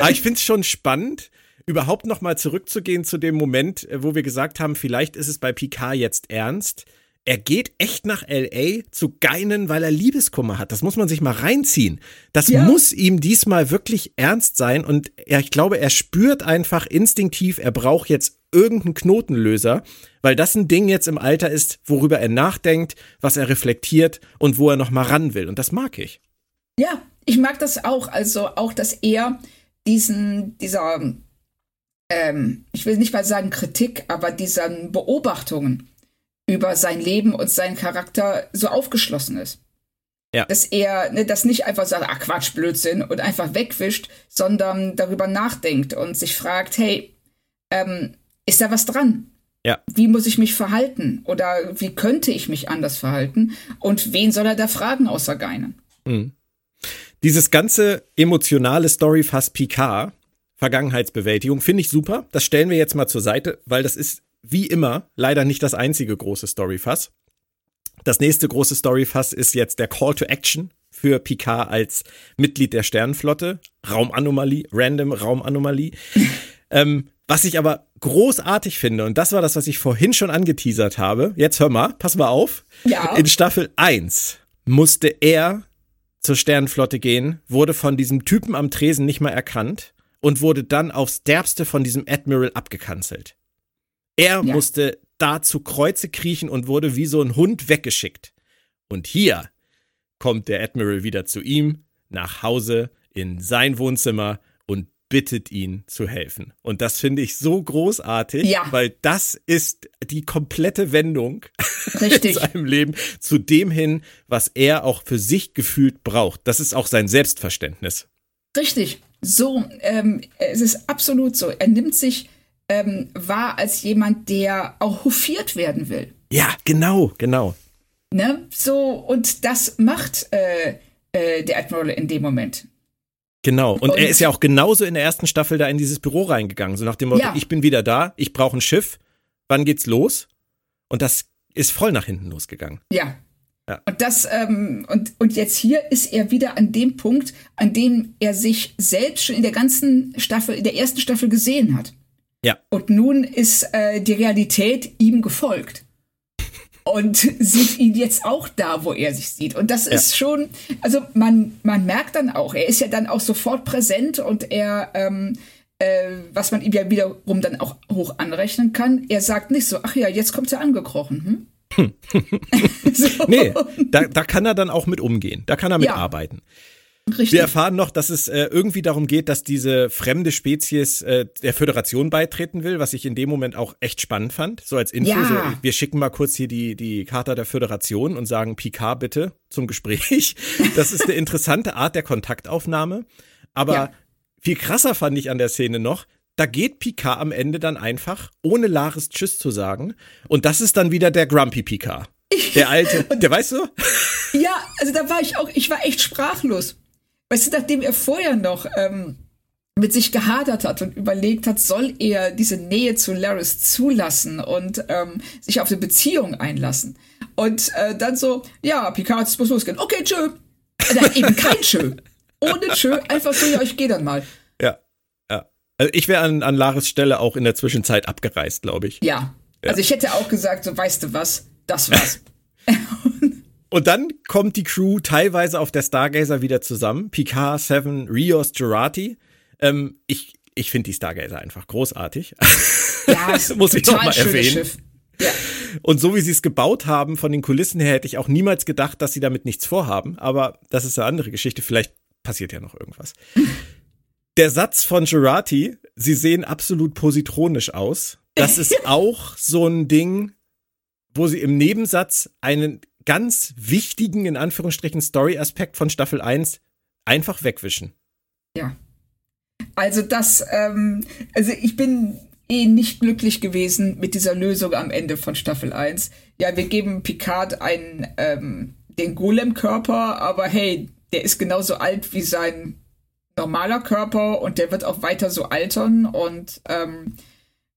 Aber ich finde es schon spannend, überhaupt nochmal zurückzugehen zu dem Moment, äh, wo wir gesagt haben, vielleicht ist es bei Picard jetzt ernst. Er geht echt nach L.A. zu Geinen, weil er Liebeskummer hat. Das muss man sich mal reinziehen. Das Ja. muss ihm diesmal wirklich ernst sein. Und er, ich glaube, er spürt einfach instinktiv, er braucht jetzt irgendeinen Knotenlöser, weil das ein Ding jetzt im Alter ist, worüber er nachdenkt, was er reflektiert und wo er noch mal ran will. Und das mag ich. Ja, ich mag das auch. Also auch, dass er diesen, dieser, ähm, ich will nicht mal sagen Kritik, aber diesen Beobachtungen über sein Leben und seinen Charakter so aufgeschlossen ist. Ja. Dass er ne, das nicht einfach sagt, ah Quatsch, Blödsinn und einfach wegwischt, sondern darüber nachdenkt und sich fragt, hey, ähm, ist da was dran? Ja. Wie muss ich mich verhalten? Oder wie könnte ich mich anders verhalten? Und wen soll er da fragen außer Geinen? Dieses ganze emotionale Storyfass Picard, Vergangenheitsbewältigung, finde ich super. Das stellen wir jetzt mal zur Seite, weil das ist wie immer leider nicht das einzige große Storyfass. Das nächste große Storyfass ist jetzt der Call to Action für Picard als Mitglied der Sternenflotte. Raumanomalie, random Raumanomalie. ähm, was ich aber großartig finde, und das war das, was ich vorhin schon angeteasert habe. Jetzt hör mal, pass mal auf. Ja. In Staffel 1 musste er zur Sternenflotte gehen, wurde von diesem Typen am Tresen nicht mal erkannt und wurde dann aufs Derbste von diesem Admiral abgekanzelt. Er Ja. musste da zu Kreuze kriechen und wurde wie so ein Hund weggeschickt. Und hier kommt der Admiral wieder zu ihm, nach Hause, in sein Wohnzimmer und bittet ihn zu helfen. Und das finde ich so großartig, Ja. weil das ist die komplette Wendung in Richtig. seinem Leben zu dem hin, was er auch für sich gefühlt braucht. Das ist auch sein Selbstverständnis. Richtig. So, ähm, es ist absolut so. Er nimmt sich ähm, wahr als jemand, der auch hofiert werden will. Ja, genau, genau. Ne? So, und das macht äh, äh, der Admiral in dem Moment. Genau. Und, und, er ist ja auch genauso in der ersten Staffel da in dieses Büro reingegangen. So nach dem Motto, ja. ich bin wieder da, ich brauche ein Schiff, wann geht's los? Und das ist voll nach hinten losgegangen. Ja. ja. Und das, ähm, und, und jetzt hier ist er wieder an dem Punkt, an dem er sich selbst schon in der ganzen Staffel, in der ersten Staffel gesehen hat. Ja. Und nun ist äh, die Realität ihm gefolgt und sieht ihn jetzt auch da, wo er sich sieht. Und das ist ja. schon, also man, man merkt dann auch, er ist ja dann auch sofort präsent und er, ähm, äh, was man ihm ja wiederum dann auch hoch anrechnen kann, er sagt nicht so, ach ja, jetzt kommt er angekrochen. Hm? so. Nee, da, da kann er dann auch mit umgehen. Da kann er mit ja. arbeiten. Richtig. Wir erfahren noch, dass es äh, irgendwie darum geht, dass diese fremde Spezies äh, der Föderation beitreten will, was ich in dem Moment auch echt spannend fand. So als Info, ja. so, wir schicken mal kurz hier die, die Charta der Föderation und sagen, Picard bitte zum Gespräch. Das ist eine interessante Art der Kontaktaufnahme. Aber ja. viel krasser fand ich an der Szene noch, da geht Picard am Ende dann einfach, ohne Laris Tschüss zu sagen. Und das ist dann wieder der Grumpy Picard. Der alte, der weißt du? Ja, also da war ich auch, ich war echt sprachlos. Weißt du, nachdem er vorher noch ähm, mit sich gehadert hat und überlegt hat, soll er diese Nähe zu Laris zulassen und ähm, sich auf eine Beziehung einlassen. Und äh, dann so, ja, Picard, es muss losgehen. Okay, tschö. Nein, eben kein Tschö. Ohne Tschö, einfach so, ja, ich gehe dann mal. Ja, ja. Also ich wäre an, an Laris Stelle auch in der Zwischenzeit abgereist, glaube ich. Ja. ja. Also ich hätte auch gesagt, so, weißt du was, das war's. Und dann kommt die Crew teilweise auf der Stargazer wieder zusammen. Picard, Seven, Rios, Jurati. Ähm, ich ich finde die Stargazer einfach großartig. Ja, das muss ich noch mal erwähnen. Ja. Und so wie sie es gebaut haben, von den Kulissen her, hätte ich auch niemals gedacht, dass sie damit nichts vorhaben. Aber das ist eine andere Geschichte. Vielleicht passiert ja noch irgendwas. Der Satz von Jurati, sie sehen absolut positronisch aus. Das ist auch so ein Ding, wo sie im Nebensatz einen ganz wichtigen, in Anführungsstrichen, Story-Aspekt von Staffel 1 einfach wegwischen. Ja. Also das, ähm, also ich bin eh nicht glücklich gewesen mit dieser Lösung am Ende von Staffel 1. Ja, wir geben Picard einen, ähm, den Golem-Körper, aber hey, der ist genauso alt wie sein normaler Körper und der wird auch weiter so altern und ähm,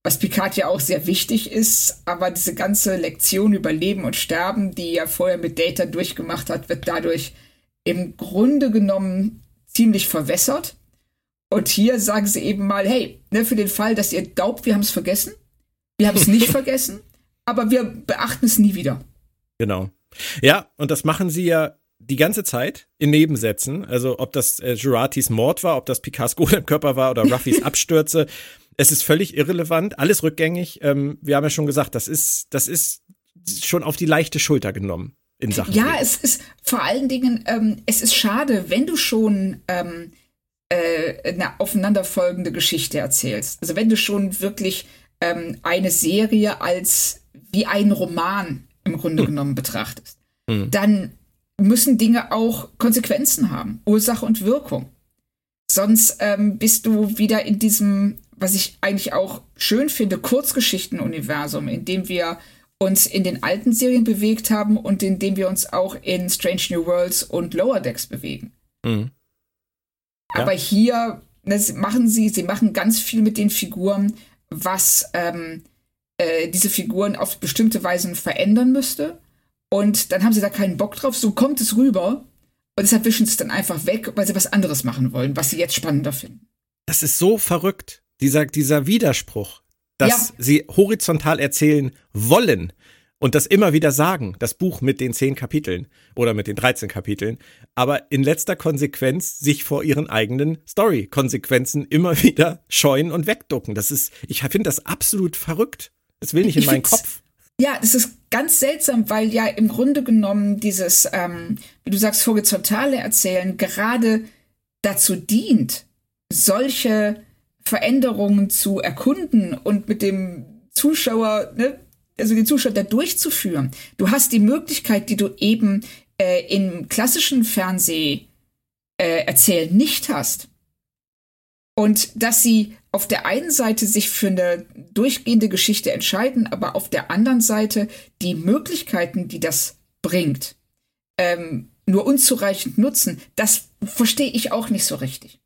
was Picard ja auch sehr wichtig ist, aber diese ganze Lektion über Leben und Sterben, die er vorher mit Data durchgemacht hat, wird dadurch im Grunde genommen ziemlich verwässert. Und hier sagen sie eben mal, hey, ne, für den Fall, dass ihr glaubt, wir haben es vergessen, wir haben es nicht vergessen, aber wir beachten es nie wieder. Genau. Ja, und das machen sie ja die ganze Zeit in Nebensätzen. Also ob das äh, Juratis Mord war, ob das Picards Golem-Körper war oder Ruffys Abstürze. Es ist völlig irrelevant, alles rückgängig. Ähm, wir haben ja schon gesagt, das ist, das ist schon auf die leichte Schulter genommen in Sachen. Ja, Leben. es ist vor allen Dingen, ähm, es ist schade, wenn du schon ähm, äh, eine aufeinanderfolgende Geschichte erzählst. Also wenn du schon wirklich ähm, eine Serie als wie ein Roman im Grunde hm. genommen betrachtest, hm. dann müssen Dinge auch Konsequenzen haben, Ursache und Wirkung. Sonst ähm, bist du wieder in diesem was ich eigentlich auch schön finde, Kurzgeschichten-Universum, in dem wir uns in den alten Serien bewegt haben und in dem wir uns auch in Strange New Worlds und Lower Decks bewegen. Mhm. Ja. Aber hier das machen sie, sie machen ganz viel mit den Figuren, was ähm, äh, diese Figuren auf bestimmte Weisen verändern müsste. Und dann haben sie da keinen Bock drauf, so kommt es rüber. Und deshalb wischen sie es dann einfach weg, weil sie was anderes machen wollen, was sie jetzt spannender finden. Das ist so verrückt dieser, dieser Widerspruch, dass ja. sie horizontal erzählen wollen und das immer wieder sagen, das Buch mit den zehn Kapiteln oder mit den 13 Kapiteln, aber in letzter Konsequenz sich vor ihren eigenen Story-Konsequenzen immer wieder scheuen und wegducken. Das ist, ich finde das absolut verrückt. Das will nicht in meinen Kopf. Ja, das ist ganz seltsam, weil ja im Grunde genommen dieses, ähm, wie du sagst, horizontale Erzählen gerade dazu dient, solche Veränderungen zu erkunden und mit dem Zuschauer, ne, also den Zuschauer da durchzuführen. Du hast die Möglichkeit, die du eben äh, im klassischen Fernseh äh, erzählen nicht hast. Und dass sie auf der einen Seite sich für eine durchgehende Geschichte entscheiden, aber auf der anderen Seite die Möglichkeiten, die das bringt, ähm, nur unzureichend nutzen, das verstehe ich auch nicht so richtig.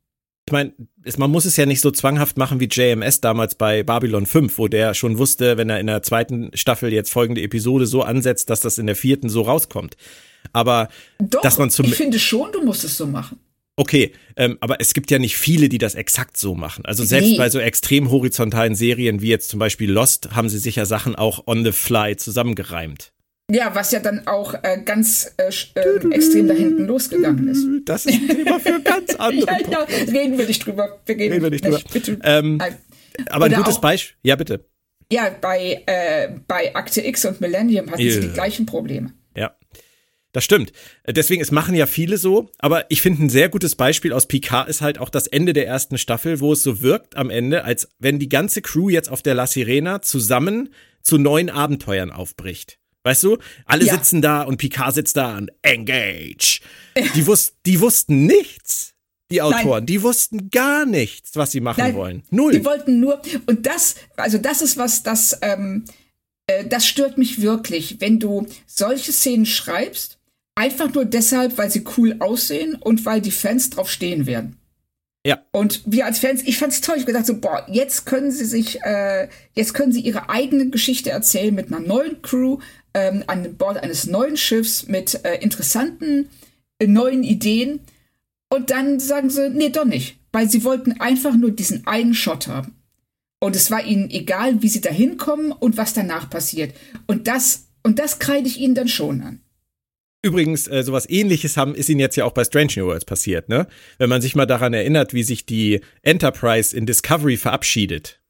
Ich meine, man muss es ja nicht so zwanghaft machen wie JMS damals bei Babylon 5, wo der schon wusste, wenn er in der zweiten Staffel jetzt folgende Episode so ansetzt, dass das in der vierten so rauskommt. Aber Doch, dass man zum ich finde schon, du musst es so machen. Okay, ähm, aber es gibt ja nicht viele, die das exakt so machen. Also selbst Nee. bei so extrem horizontalen Serien wie jetzt zum Beispiel Lost haben sie sicher Sachen auch on the fly zusammengereimt. Ja, was ja dann auch äh, ganz äh, ähm, extrem da hinten losgegangen ist. Das ist ein Thema für ganz andere Ja, ja, reden wir nicht drüber. Wir reden, Reden wir nicht drüber. Bitte. Ähm. Aber ein gutes Beispiel. Ja, bitte. Ja, bei, äh, bei Akte X und Millennium hatten sie die gleichen Probleme. Ja. Das stimmt. Äh, Deswegen, es machen ja viele so, aber ich finde ein sehr gutes Beispiel aus Picard ist halt auch das Ende der ersten Staffel, wo es so wirkt am Ende, als wenn die ganze Crew jetzt auf der La Sirena zusammen zu neuen Abenteuern aufbricht. Weißt du? Alle Ja. sitzen da und Picard sitzt da und engage. Die, wus die wussten nichts, die Autoren. Die wussten gar nichts, was sie machen Nein, wollen. Null. Die wollten nur, und das, also das ist was, das, ähm, äh, das stört mich wirklich, wenn du solche Szenen schreibst, einfach nur deshalb, weil sie cool aussehen und weil die Fans drauf stehen werden. Ja. Und wir als Fans, ich fand's toll. Ich hab gedacht so, boah, jetzt können sie sich, äh, jetzt können sie ihre eigene Geschichte erzählen mit einer neuen Crew ähm, an Bord eines neuen Schiffs mit äh, interessanten äh, neuen Ideen. Und dann sagen sie, nee, doch nicht, weil sie wollten einfach nur diesen einen Shot haben. Und es war ihnen egal, wie sie da hinkommen und was danach passiert. Und das, und das kreide ich ihnen dann schon an. Übrigens, äh, sowas ähnliches haben, ist ihnen jetzt ja auch bei Strange New Worlds passiert, ne? Wenn man sich mal daran erinnert, wie sich die Enterprise in Discovery verabschiedet.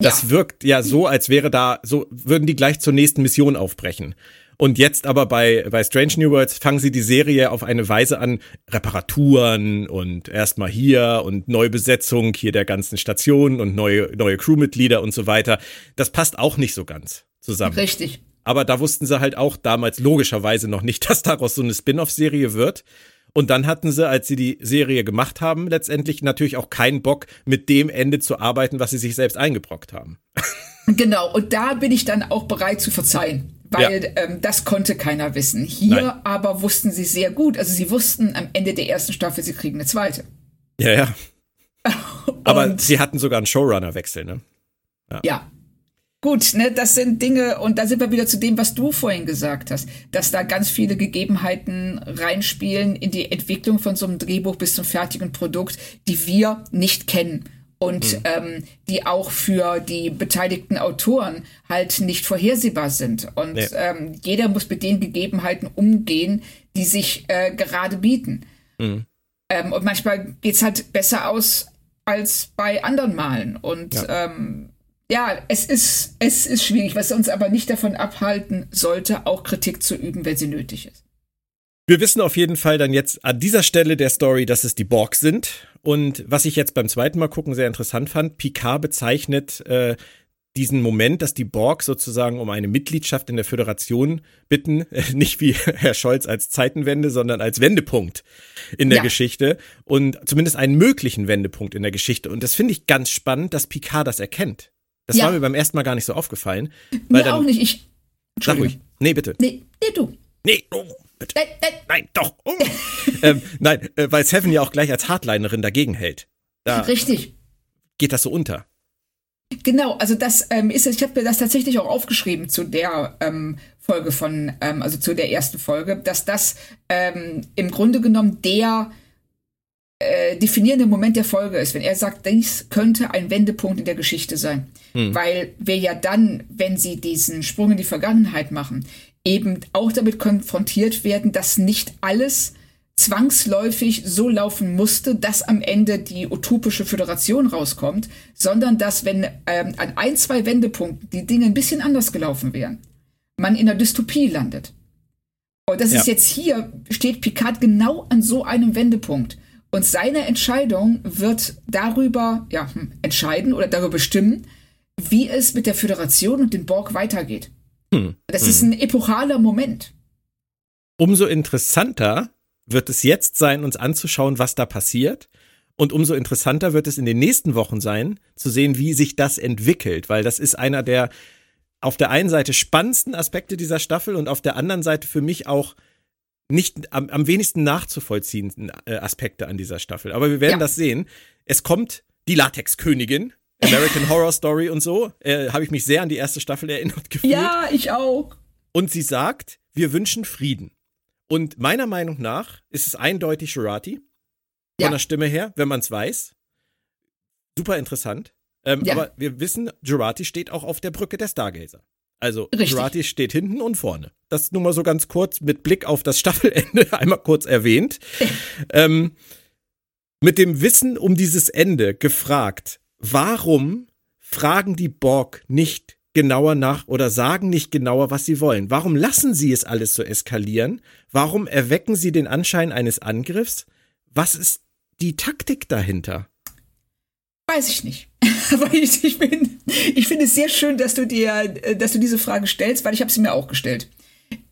Das Ja. wirkt ja so, als wäre da, so würden die gleich zur nächsten Mission aufbrechen. Und jetzt aber bei, bei Strange New Worlds fangen sie die Serie auf eine Weise an, Reparaturen und erstmal hier und Neubesetzung hier der ganzen Station und neue, neue Crewmitglieder und so weiter. Das passt auch nicht so ganz zusammen. Richtig. Aber da wussten sie halt auch damals logischerweise noch nicht, dass daraus so eine Spin-off-Serie wird. Und dann hatten sie, als sie die Serie gemacht haben, letztendlich natürlich auch keinen Bock, mit dem Ende zu arbeiten, was sie sich selbst eingebrockt haben. Genau, und da bin ich dann auch bereit zu verzeihen, weil ähm, das konnte keiner wissen. Hier Nein. aber wussten sie sehr gut, also sie wussten am Ende der ersten Staffel, sie kriegen eine zweite. Ja, ja. Aber sie hatten sogar einen Showrunner-Wechsel, ne? Ja. Gut, ne, das sind Dinge, und da sind wir wieder zu dem, was du vorhin gesagt hast, dass da ganz viele Gegebenheiten reinspielen in die Entwicklung von so einem Drehbuch bis zum fertigen Produkt, die wir nicht kennen. Und ähm, die auch für die beteiligten Autoren halt nicht vorhersehbar sind. Und Nee. ähm, jeder muss mit den Gegebenheiten umgehen, die sich äh, gerade bieten. Mhm. Ähm, und manchmal geht's halt besser aus als bei anderen Malen. Und Ja. ähm, ja, es ist, es ist schwierig, was uns aber nicht davon abhalten sollte, auch Kritik zu üben, wenn sie nötig ist. Wir wissen auf jeden Fall dann jetzt an dieser Stelle der Story, dass es die Borg sind. Und was ich jetzt beim zweiten Mal gucken sehr interessant fand, Picard bezeichnet äh, diesen Moment, dass die Borg sozusagen um eine Mitgliedschaft in der Föderation bitten, äh, nicht wie Herr Scholz als Zeitenwende, sondern als Wendepunkt in der Ja. Geschichte und zumindest einen möglichen Wendepunkt in der Geschichte. Und das finde ich ganz spannend, dass Picard das erkennt. Das Ja. war mir beim ersten Mal gar nicht so aufgefallen. Weil Mir dann, auch nicht. Ich. Sag ruhig. Nee, bitte. Nee, nee, du. Nee, oh, bitte. Nein, nein. Nein, doch. Oh. ähm, nein, äh, weil Seven ja auch gleich als Hardlinerin dagegen hält. Da Richtig. geht das so unter. Genau, also das ähm, ist, ich habe mir das tatsächlich auch aufgeschrieben zu der ähm, Folge von, ähm, also zu der ersten Folge, dass das ähm, im Grunde genommen der äh, definierende Moment der Folge ist, wenn er sagt, dies könnte ein Wendepunkt in der Geschichte sein. Weil wir ja dann, wenn sie diesen Sprung in die Vergangenheit machen, eben auch damit konfrontiert werden, dass nicht alles zwangsläufig so laufen musste, dass am Ende die utopische Föderation rauskommt, sondern dass, wenn ähm, an ein, zwei Wendepunkten die Dinge ein bisschen anders gelaufen wären, man in der Dystopie landet. Und das Ja. ist jetzt hier, steht Picard genau an so einem Wendepunkt. Und seine Entscheidung wird darüber ja, hm, entscheiden oder darüber bestimmen, wie es mit der Föderation und den Borg weitergeht. Hm. Das ist ein epochaler Moment. Umso interessanter wird es jetzt sein, uns anzuschauen, was da passiert. Und umso interessanter wird es in den nächsten Wochen sein, zu sehen, wie sich das entwickelt, weil das ist einer der auf der einen Seite spannendsten Aspekte dieser Staffel und auf der anderen Seite für mich auch nicht am, am wenigsten nachzuvollziehenden äh, Aspekte an dieser Staffel. Aber wir werden ja. das sehen. Es kommt die Latex-Königin. American Horror Story und so. Äh, Habe ich mich sehr an die erste Staffel erinnert gefühlt. Ja, ich auch. Und sie sagt, wir wünschen Frieden. Und meiner Meinung nach ist es eindeutig Jurati. Von ja. der Stimme her, wenn man es weiß. Super interessant. Ähm, ja. Aber wir wissen, Jurati steht auch auf der Brücke der Stargazer. Also Richtig. Steht hinten und vorne. Das nur mal so ganz kurz mit Blick auf das Staffelende einmal kurz erwähnt. ähm, mit dem Wissen um dieses Ende gefragt, warum fragen die Borg nicht genauer nach oder sagen nicht genauer, was sie wollen? Warum lassen sie es alles so eskalieren? Warum erwecken sie den Anschein eines Angriffs? Was ist die Taktik dahinter? Weiß ich nicht. Aber ich, ich, bin, ich finde es sehr schön, dass du dir, dass du diese Frage stellst, weil ich habe sie mir auch gestellt.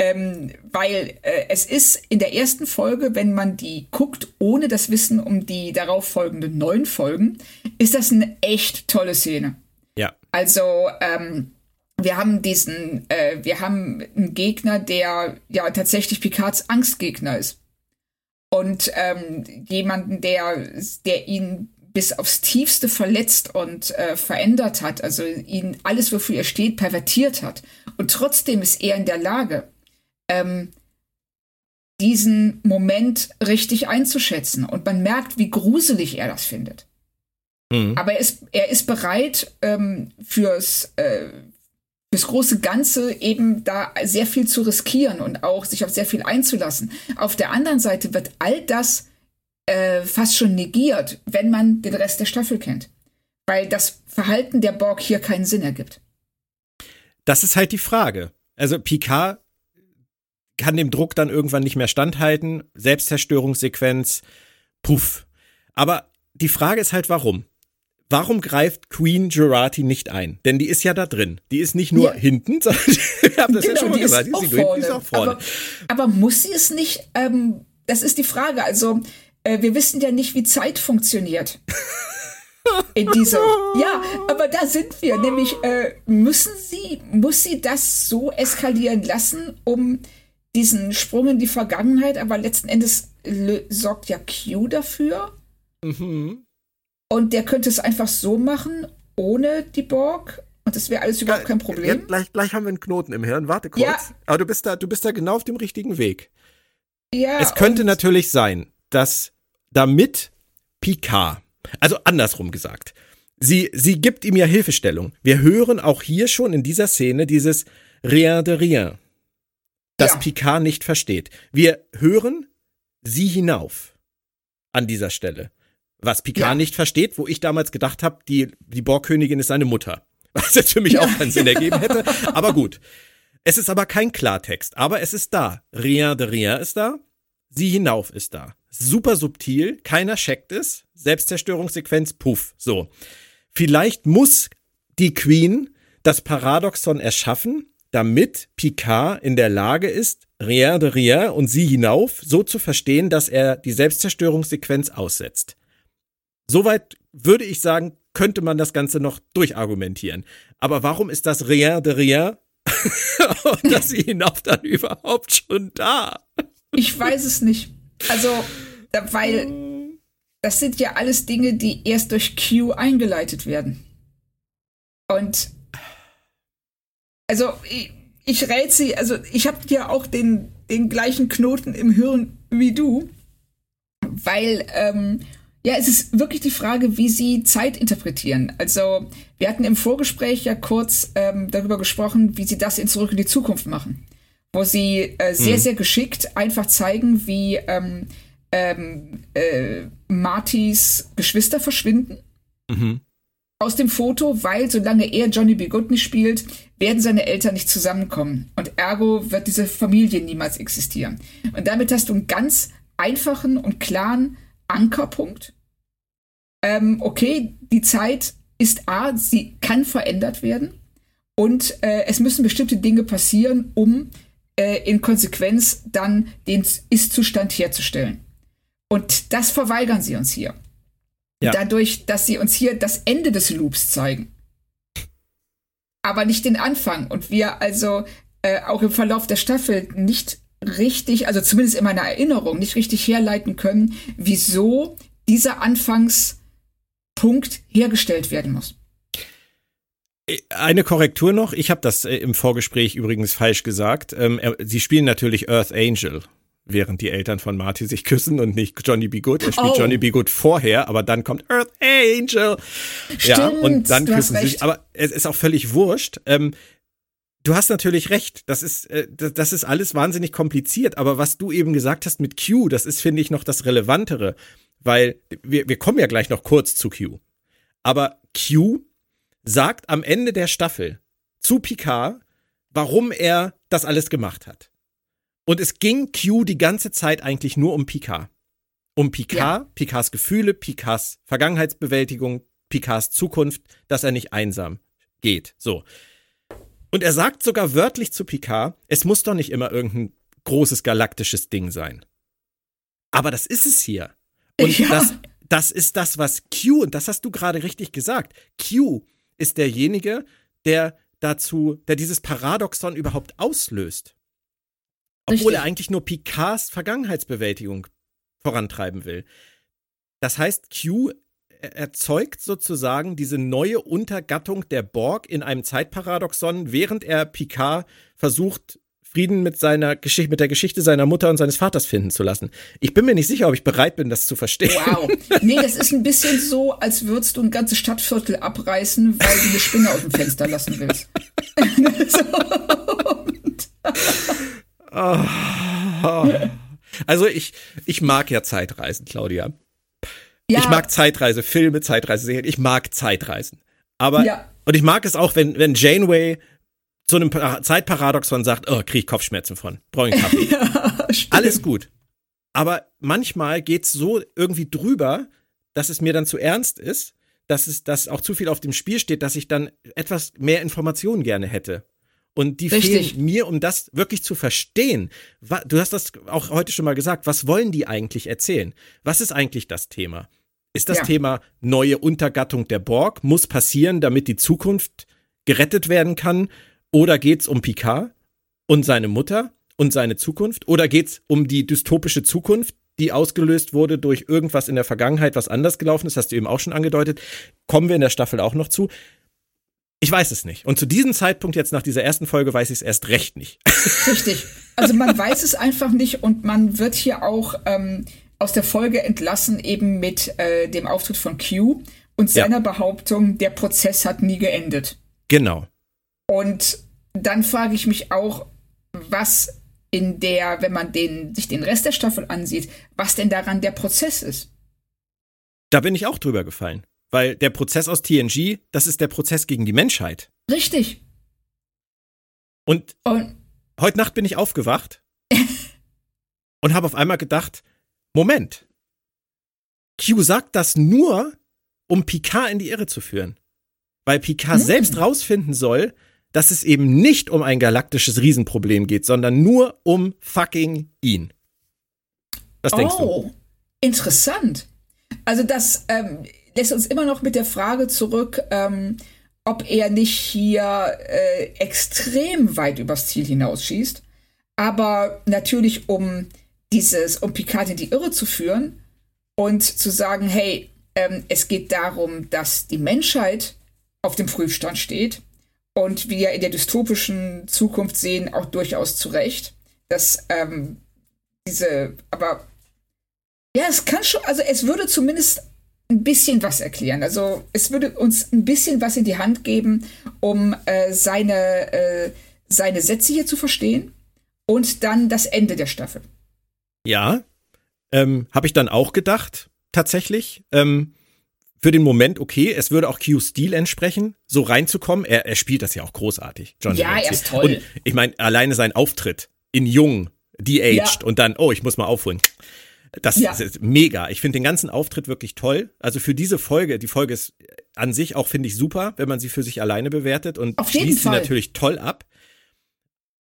Ähm, weil äh, es ist in der ersten Folge, wenn man die guckt, ohne das Wissen um die darauf folgenden neun Folgen, ist das eine echt tolle Szene. Ja. Also, ähm, wir haben diesen, äh, wir haben einen Gegner, der ja tatsächlich Picards Angstgegner ist. Und ähm, jemanden, der, der ihn bis aufs Tiefste verletzt und äh, verändert hat, also ihn alles, wofür er steht, pervertiert hat. Und trotzdem ist er in der Lage, ähm, diesen Moment richtig einzuschätzen. Und man merkt, wie gruselig er das findet. Mhm. Aber er ist, er ist bereit, ähm, fürs, äh, fürs große Ganze eben da sehr viel zu riskieren und auch sich auf sehr viel einzulassen. Auf der anderen Seite wird all das äh, fast schon negiert, wenn man den Rest der Staffel kennt. Weil das Verhalten der Borg hier keinen Sinn ergibt. Das ist halt die Frage. Also Picard kann dem Druck dann irgendwann nicht mehr standhalten. Selbstzerstörungssequenz, puff. Aber die Frage ist halt, warum? Warum greift Queen Jurati nicht ein? Denn die ist ja da drin. Die ist nicht nur ja. hinten, sondern wir haben das genau, ja schon mal gesagt. Die ist, die ist auch vorne. Aber, aber, muss sie es nicht? Ähm, das ist die Frage. Also äh, wir wissen ja nicht, wie Zeit funktioniert. In diesem. Ja, aber da sind wir. Nämlich, äh, müssen sie, muss sie das so eskalieren lassen, um diesen Sprung in die Vergangenheit, aber letzten Endes sorgt ja Q dafür. Mhm. Und der könnte es einfach so machen, ohne die Borg. Und das wäre alles überhaupt kein Problem. Ja, gleich, gleich haben wir einen Knoten im Hirn. Warte kurz. Ja. Aber du bist da, du bist da genau auf dem richtigen Weg. Ja. Es könnte natürlich sein, dass damit Picard, also andersrum gesagt, sie, sie gibt ihm ja Hilfestellung. Wir hören auch hier schon in dieser Szene dieses Rien de rien, das ja. Picard nicht versteht. Wir hören sie hinauf an dieser Stelle. Was Picard ja. nicht versteht, wo ich damals gedacht habe, die, die Borgkönigin ist seine Mutter. Was jetzt für mich ja. auch keinen Sinn ergeben hätte. Aber gut. Es ist aber kein Klartext. Aber es ist da. Rien de rien ist da. Sie hinauf ist da super subtil, keiner checkt es. Selbstzerstörungssequenz, puff, so. Vielleicht muss die Queen das Paradoxon erschaffen, damit Picard in der Lage ist, rien de rien und sie hinauf so zu verstehen, dass er die Selbstzerstörungssequenz aussetzt. Soweit würde ich sagen, könnte man das Ganze noch durchargumentieren. Aber warum ist das rien de rien und dass sie hinauf dann überhaupt schon da? Ich weiß es nicht. Also, weil das sind ja alles Dinge, die erst durch Q eingeleitet werden. Und also ich, ich rätsel, also ich habe ja auch den, den gleichen Knoten im Hirn wie du, weil ähm, ja, es ist wirklich die Frage, wie sie Zeit interpretieren. Also wir hatten im Vorgespräch ja kurz ähm, darüber gesprochen, wie sie das in Zurück in die Zukunft machen wo sie äh, sehr, mhm. sehr geschickt einfach zeigen, wie ähm, ähm, äh, Martys Geschwister verschwinden. Mhm. Aus dem Foto, weil solange er Johnny B. Good nicht spielt, werden seine Eltern nicht zusammenkommen. Und ergo wird diese Familie niemals existieren. Und damit hast du einen ganz einfachen und klaren Ankerpunkt. Ähm, okay, die Zeit ist A, sie kann verändert werden. Und äh, es müssen bestimmte Dinge passieren, um äh, in Konsequenz dann den Ist-Zustand herzustellen. Und das verweigern sie uns hier. Ja. Dadurch, dass sie uns hier das Ende des Loops zeigen. Aber nicht den Anfang. Und wir also äh, auch im Verlauf der Staffel nicht richtig, also zumindest in meiner Erinnerung, nicht richtig herleiten können, wieso dieser Anfangspunkt hergestellt werden muss. Eine Korrektur noch, ich habe das äh, im Vorgespräch übrigens falsch gesagt. Ähm, sie spielen natürlich Earth Angel, während die Eltern von Marty sich küssen und nicht Johnny B. Good. Er spielt oh. Johnny B. Good vorher, aber dann kommt Earth Angel. Stimmt, ja, und dann küssen sie sich. Aber es ist auch völlig wurscht. Ähm, du hast natürlich recht. Das ist, äh, das ist alles wahnsinnig kompliziert. Aber was du eben gesagt hast mit Q, das ist, finde ich, noch das Relevantere. Weil wir, wir kommen ja gleich noch kurz zu Q. Aber Q sagt am Ende der Staffel zu Picard, warum er das alles gemacht hat. Und es ging Q die ganze Zeit eigentlich nur um Picard. Um Picard, ja. Picards Gefühle, Picards Vergangenheitsbewältigung, Picards Zukunft, dass er nicht einsam geht. So. Und er sagt sogar wörtlich zu Picard, es muss doch nicht immer irgendein großes galaktisches Ding sein. Aber das ist es hier. Und ja. das, das ist das, was Q, und das hast du gerade richtig gesagt, Q ist derjenige, der dazu, der dieses Paradoxon überhaupt auslöst. Obwohl Richtig. er eigentlich nur Picards Vergangenheitsbewältigung vorantreiben will. Das heißt, Q erzeugt sozusagen diese neue Untergattung der Borg in einem Zeitparadoxon, während er Picard versucht, Frieden mit seiner Geschichte, mit der Geschichte seiner Mutter und seines Vaters finden zu lassen. Ich bin mir nicht sicher, ob ich bereit bin, das zu verstehen. Wow. Nee, das ist ein bisschen so, als würdest du ein ganzes Stadtviertel abreißen, weil du eine Spinne aus dem Fenster lassen willst. also ich, ich mag ja Zeitreisen, Claudia. Ja. Ich mag Zeitreise, Filme, Zeitreise, ich mag Zeitreisen. Aber, ja. und ich mag es auch, wenn, wenn Janeway zu einem Zeitparadoxon sagt, oh, krieg ich Kopfschmerzen von, brauche ich Kaffee. ja, Alles gut. Aber manchmal geht's so irgendwie drüber, dass es mir dann zu ernst ist, dass es dass auch zu viel auf dem Spiel steht, dass ich dann etwas mehr Informationen gerne hätte. Und die Richtig. fehlen mir, um das wirklich zu verstehen. Du hast das auch heute schon mal gesagt. Was wollen die eigentlich erzählen? Was ist eigentlich das Thema? Ist das ja. Thema neue Untergattung der Borg? Muss passieren, damit die Zukunft gerettet werden kann? Oder geht es um Picard und seine Mutter und seine Zukunft? Oder geht es um die dystopische Zukunft, die ausgelöst wurde durch irgendwas in der Vergangenheit, was anders gelaufen ist? Hast du eben auch schon angedeutet. Kommen wir in der Staffel auch noch zu. Ich weiß es nicht. Und zu diesem Zeitpunkt jetzt nach dieser ersten Folge weiß ich es erst recht nicht. Richtig. Also man weiß es einfach nicht und man wird hier auch ähm, aus der Folge entlassen eben mit äh, dem Auftritt von Q und seiner ja. Behauptung, der Prozess hat nie geendet. Genau. Und dann frage ich mich auch, was in der, wenn man den, sich den Rest der Staffel ansieht, was denn daran der Prozess ist. Da bin ich auch drüber gefallen. Weil der Prozess aus TNG, das ist der Prozess gegen die Menschheit. Richtig. Und, und heute Nacht bin ich aufgewacht und habe auf einmal gedacht, Moment. Q sagt das nur, um Picard in die Irre zu führen. Weil Picard hm. selbst rausfinden soll, dass es eben nicht um ein galaktisches Riesenproblem geht, sondern nur um fucking ihn. Was denkst oh, du? Interessant. Also das ähm, lässt uns immer noch mit der Frage zurück, ähm, ob er nicht hier äh, extrem weit übers Ziel hinausschießt. Aber natürlich, um dieses, um Picard in die Irre zu führen und zu sagen, hey, ähm, es geht darum, dass die Menschheit auf dem Prüfstand steht und wir in der dystopischen Zukunft sehen auch durchaus zu Recht, dass ähm, diese, aber ja, es kann schon, also es würde zumindest ein bisschen was erklären. Also es würde uns ein bisschen was in die Hand geben, um äh, seine, äh, seine Sätze hier zu verstehen und dann das Ende der Staffel. Ja, ähm, habe ich dann auch gedacht, tatsächlich. Ähm, für den Moment okay, es würde auch Q Stil entsprechen, so reinzukommen. Er, er spielt das ja auch großartig, John. Ja, er ist toll. Und ich meine, alleine sein Auftritt in Jung, de-aged ja. und dann, oh, ich muss mal aufholen. Das ja. ist mega. Ich finde den ganzen Auftritt wirklich toll. Also für diese Folge, die Folge ist an sich auch, finde ich, super, wenn man sie für sich alleine bewertet und Auf schließt sie natürlich toll ab.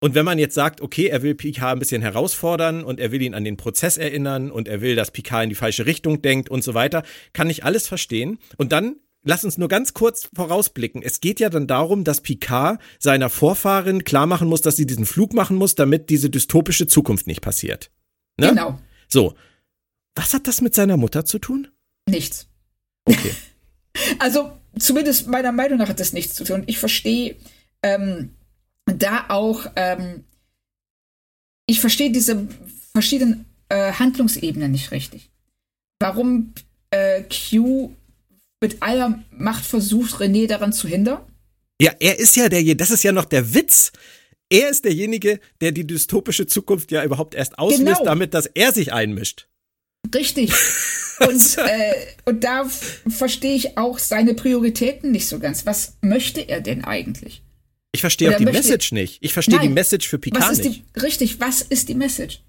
Und wenn man jetzt sagt, okay, er will Picard ein bisschen herausfordern und er will ihn an den Prozess erinnern und er will, dass Picard in die falsche Richtung denkt und so weiter, kann ich alles verstehen. Und dann lass uns nur ganz kurz vorausblicken. Es geht ja dann darum, dass Picard seiner Vorfahrin klar machen muss, dass sie diesen Flug machen muss, damit diese dystopische Zukunft nicht passiert. Ne? Genau. So. Was hat das mit seiner Mutter zu tun? Nichts. Okay. also, zumindest meiner Meinung nach hat das nichts zu tun. Ich verstehe ähm, da auch, ähm, ich verstehe diese verschiedenen äh, Handlungsebenen nicht richtig. Warum äh, Q mit aller Macht versucht, René daran zu hindern? Ja, er ist ja der, das ist ja noch der Witz. Er ist derjenige, der die dystopische Zukunft ja überhaupt erst auslöst, genau. damit, dass er sich einmischt. Richtig. Und, äh, und da verstehe ich auch seine Prioritäten nicht so ganz. Was möchte er denn eigentlich? Ich verstehe auch die Message nicht. Ich verstehe die Message für Picard was ist nicht. Die, richtig, was ist die Message?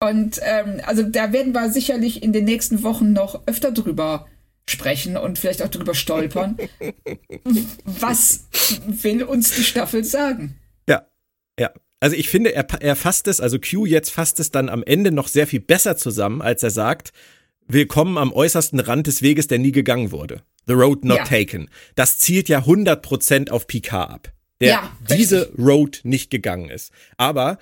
Und ähm, also da werden wir sicherlich in den nächsten Wochen noch öfter drüber sprechen und vielleicht auch drüber stolpern. was will uns die Staffel sagen? Ja, ja. Also ich finde, er, er fasst es, also Q jetzt fasst es dann am Ende noch sehr viel besser zusammen, als er sagt, willkommen am äußersten Rand des Weges, der nie gegangen wurde. The Road Not ja. Taken. Das zielt ja 100% auf Picard ab, der ja, diese Road nicht gegangen ist. Aber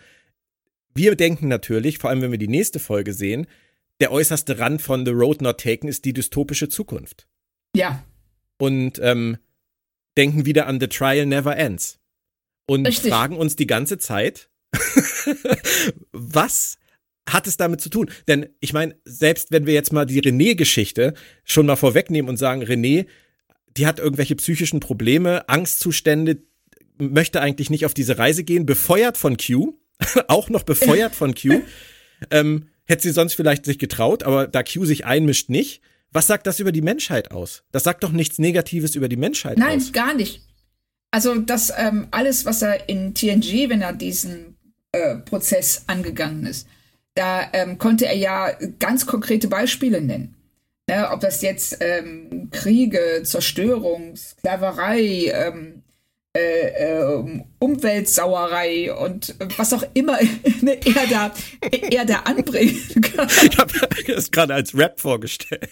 wir denken natürlich, vor allem wenn wir die nächste Folge sehen, der äußerste Rand von The Road Not Taken ist die dystopische Zukunft. Ja. Und ähm, denken wieder an The Trial Never Ends. Und Richtig. fragen uns die ganze Zeit, was hat es damit zu tun? Denn ich meine, selbst wenn wir jetzt mal die René-Geschichte schon mal vorwegnehmen und sagen, René, die hat irgendwelche psychischen Probleme, Angstzustände, möchte eigentlich nicht auf diese Reise gehen, befeuert von Q, auch noch befeuert von Q. Ähm, hätte sie sonst vielleicht sich getraut, aber da Q sich einmischt nicht. Was sagt das über die Menschheit aus? Das sagt doch nichts Negatives über die Menschheit Nein, aus. Nein, gar nicht. Also das ähm, alles, was er in TNG, wenn er diesen äh, Prozess angegangen ist, da ähm, konnte er ja ganz konkrete Beispiele nennen. Ne, ob das jetzt ähm, Kriege, Zerstörung, Sklaverei, ähm, äh, äh, Umweltsauerei und was auch immer ne, er, da, er da anbringen kann. Ich habe das gerade als Rap vorgestellt.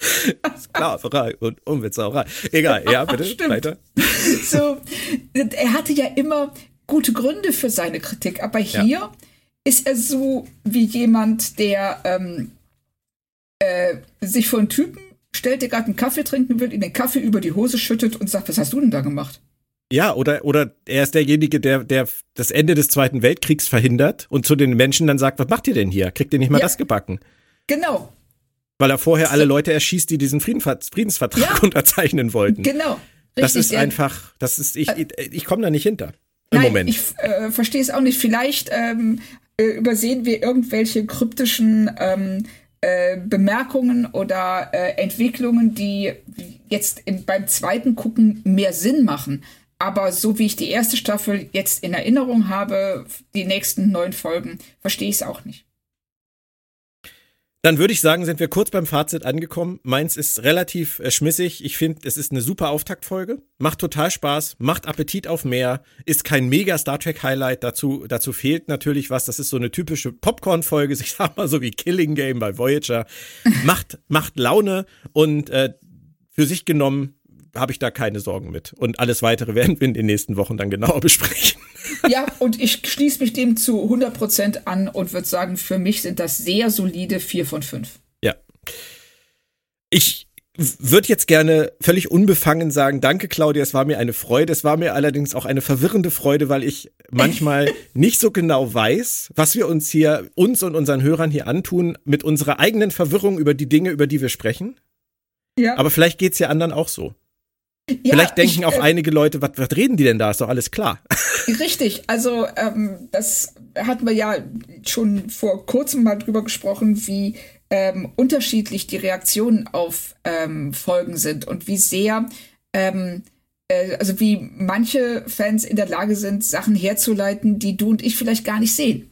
Sklaverei und Umweltsauerei. Egal, ja, bitte, Stimmt. weiter. So, er hatte ja immer gute Gründe für seine Kritik, aber hier ja. Ist er so wie jemand, der ähm, äh, sich von Typen stellt, der gerade einen Kaffee trinken will, in den Kaffee über die Hose schüttet und sagt, was hast du denn da gemacht? Ja, oder, oder er ist derjenige, der, der das Ende des Zweiten Weltkriegs verhindert und zu den Menschen dann sagt, was macht ihr denn hier? Kriegt ihr nicht mal ja. das gebacken? Genau. Weil er vorher alle Leute erschießt, die diesen Friedensvertrag ja. unterzeichnen wollten. Genau. Richtig, das ist einfach, das ist, ich, ich, ich komme da nicht hinter. Im Nein, Moment. Ich äh, verstehe es auch nicht. Vielleicht ähm, äh, übersehen wir irgendwelche kryptischen ähm, äh, Bemerkungen oder äh, Entwicklungen, die jetzt in, beim zweiten Gucken mehr Sinn machen. Aber so wie ich die erste Staffel jetzt in Erinnerung habe, die nächsten neun Folgen, verstehe ich es auch nicht. Dann würde ich sagen, sind wir kurz beim Fazit angekommen. Meins ist relativ äh, schmissig. Ich finde, es ist eine super Auftaktfolge. Macht total Spaß, macht Appetit auf mehr, ist kein mega Star Trek Highlight. Dazu, dazu fehlt natürlich was. Das ist so eine typische Popcorn-Folge, ich sag mal so wie Killing Game bei Voyager. macht, macht Laune und äh, für sich genommen habe ich da keine Sorgen mit. Und alles weitere werden wir in den nächsten Wochen dann genauer besprechen. Ja, und ich schließe mich dem zu 100% an und würde sagen, für mich sind das sehr solide 4 von 5. Ja. Ich würde jetzt gerne völlig unbefangen sagen, danke Claudia, es war mir eine Freude. Es war mir allerdings auch eine verwirrende Freude, weil ich manchmal nicht so genau weiß, was wir uns hier, uns und unseren Hörern hier antun, mit unserer eigenen Verwirrung über die Dinge, über die wir sprechen. Ja. Aber vielleicht geht es ja anderen auch so. Ja, Vielleicht denken ich, auch äh, einige Leute, was, was reden die denn da? Ist doch alles klar. Richtig, also ähm, das hatten wir ja schon vor kurzem mal drüber gesprochen, wie ähm, unterschiedlich die Reaktionen auf ähm, Folgen sind und wie sehr, ähm, äh, also wie manche Fans in der Lage sind, Sachen herzuleiten, die du und ich vielleicht gar nicht sehen.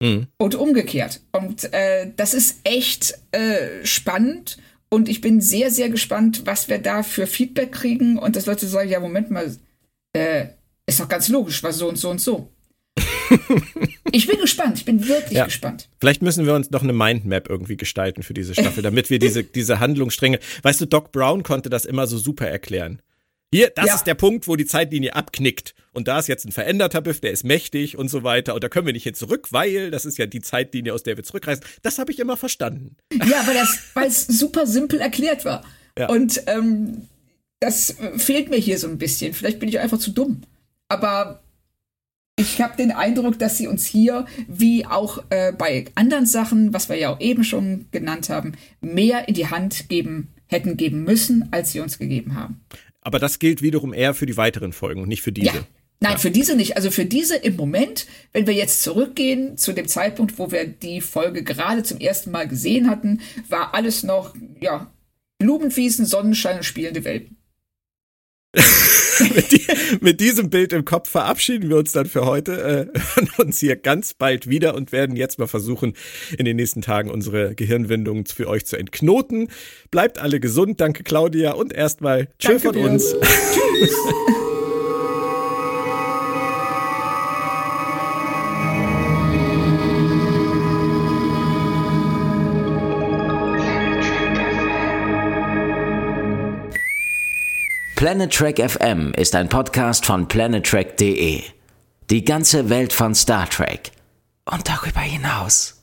Mhm. Und umgekehrt. Und äh, das ist echt äh, spannend und ich bin sehr, sehr gespannt, was wir da für Feedback kriegen und dass Leute sagen, ja, Moment mal, äh, ist doch ganz logisch, was so und so und so. ich bin gespannt, ich bin wirklich ja. gespannt. Vielleicht müssen wir uns noch eine Mindmap irgendwie gestalten für diese Staffel, damit wir diese, diese Handlungsstränge. Weißt du, Doc Brown konnte das immer so super erklären. Hier, das ja. ist der Punkt, wo die Zeitlinie abknickt. Und da ist jetzt ein veränderter Biff, der ist mächtig und so weiter. Und da können wir nicht hin zurück, weil das ist ja die Zeitlinie, aus der wir zurückreisen. Das habe ich immer verstanden. Ja, aber das, weil es super simpel erklärt war. Ja. Und ähm, das fehlt mir hier so ein bisschen. Vielleicht bin ich einfach zu dumm. Aber ich habe den Eindruck, dass sie uns hier, wie auch äh, bei anderen Sachen, was wir ja auch eben schon genannt haben, mehr in die Hand geben hätten geben müssen, als sie uns gegeben haben. Aber das gilt wiederum eher für die weiteren Folgen und nicht für diese. Ja. Nein, ja. für diese nicht. Also für diese im Moment, wenn wir jetzt zurückgehen zu dem Zeitpunkt, wo wir die Folge gerade zum ersten Mal gesehen hatten, war alles noch, ja, Blumenwiesen, Sonnenschein und spielende Welpen. mit, die, mit, diesem Bild im Kopf verabschieden wir uns dann für heute, äh, hören uns hier ganz bald wieder und werden jetzt mal versuchen, in den nächsten Tagen unsere Gehirnwindungen für euch zu entknoten. Bleibt alle gesund, danke Claudia und erstmal Tschö von uns. Tschüss. Planet Trek FM ist ein Podcast von planettrek.de. Die ganze Welt von Star Trek und darüber hinaus.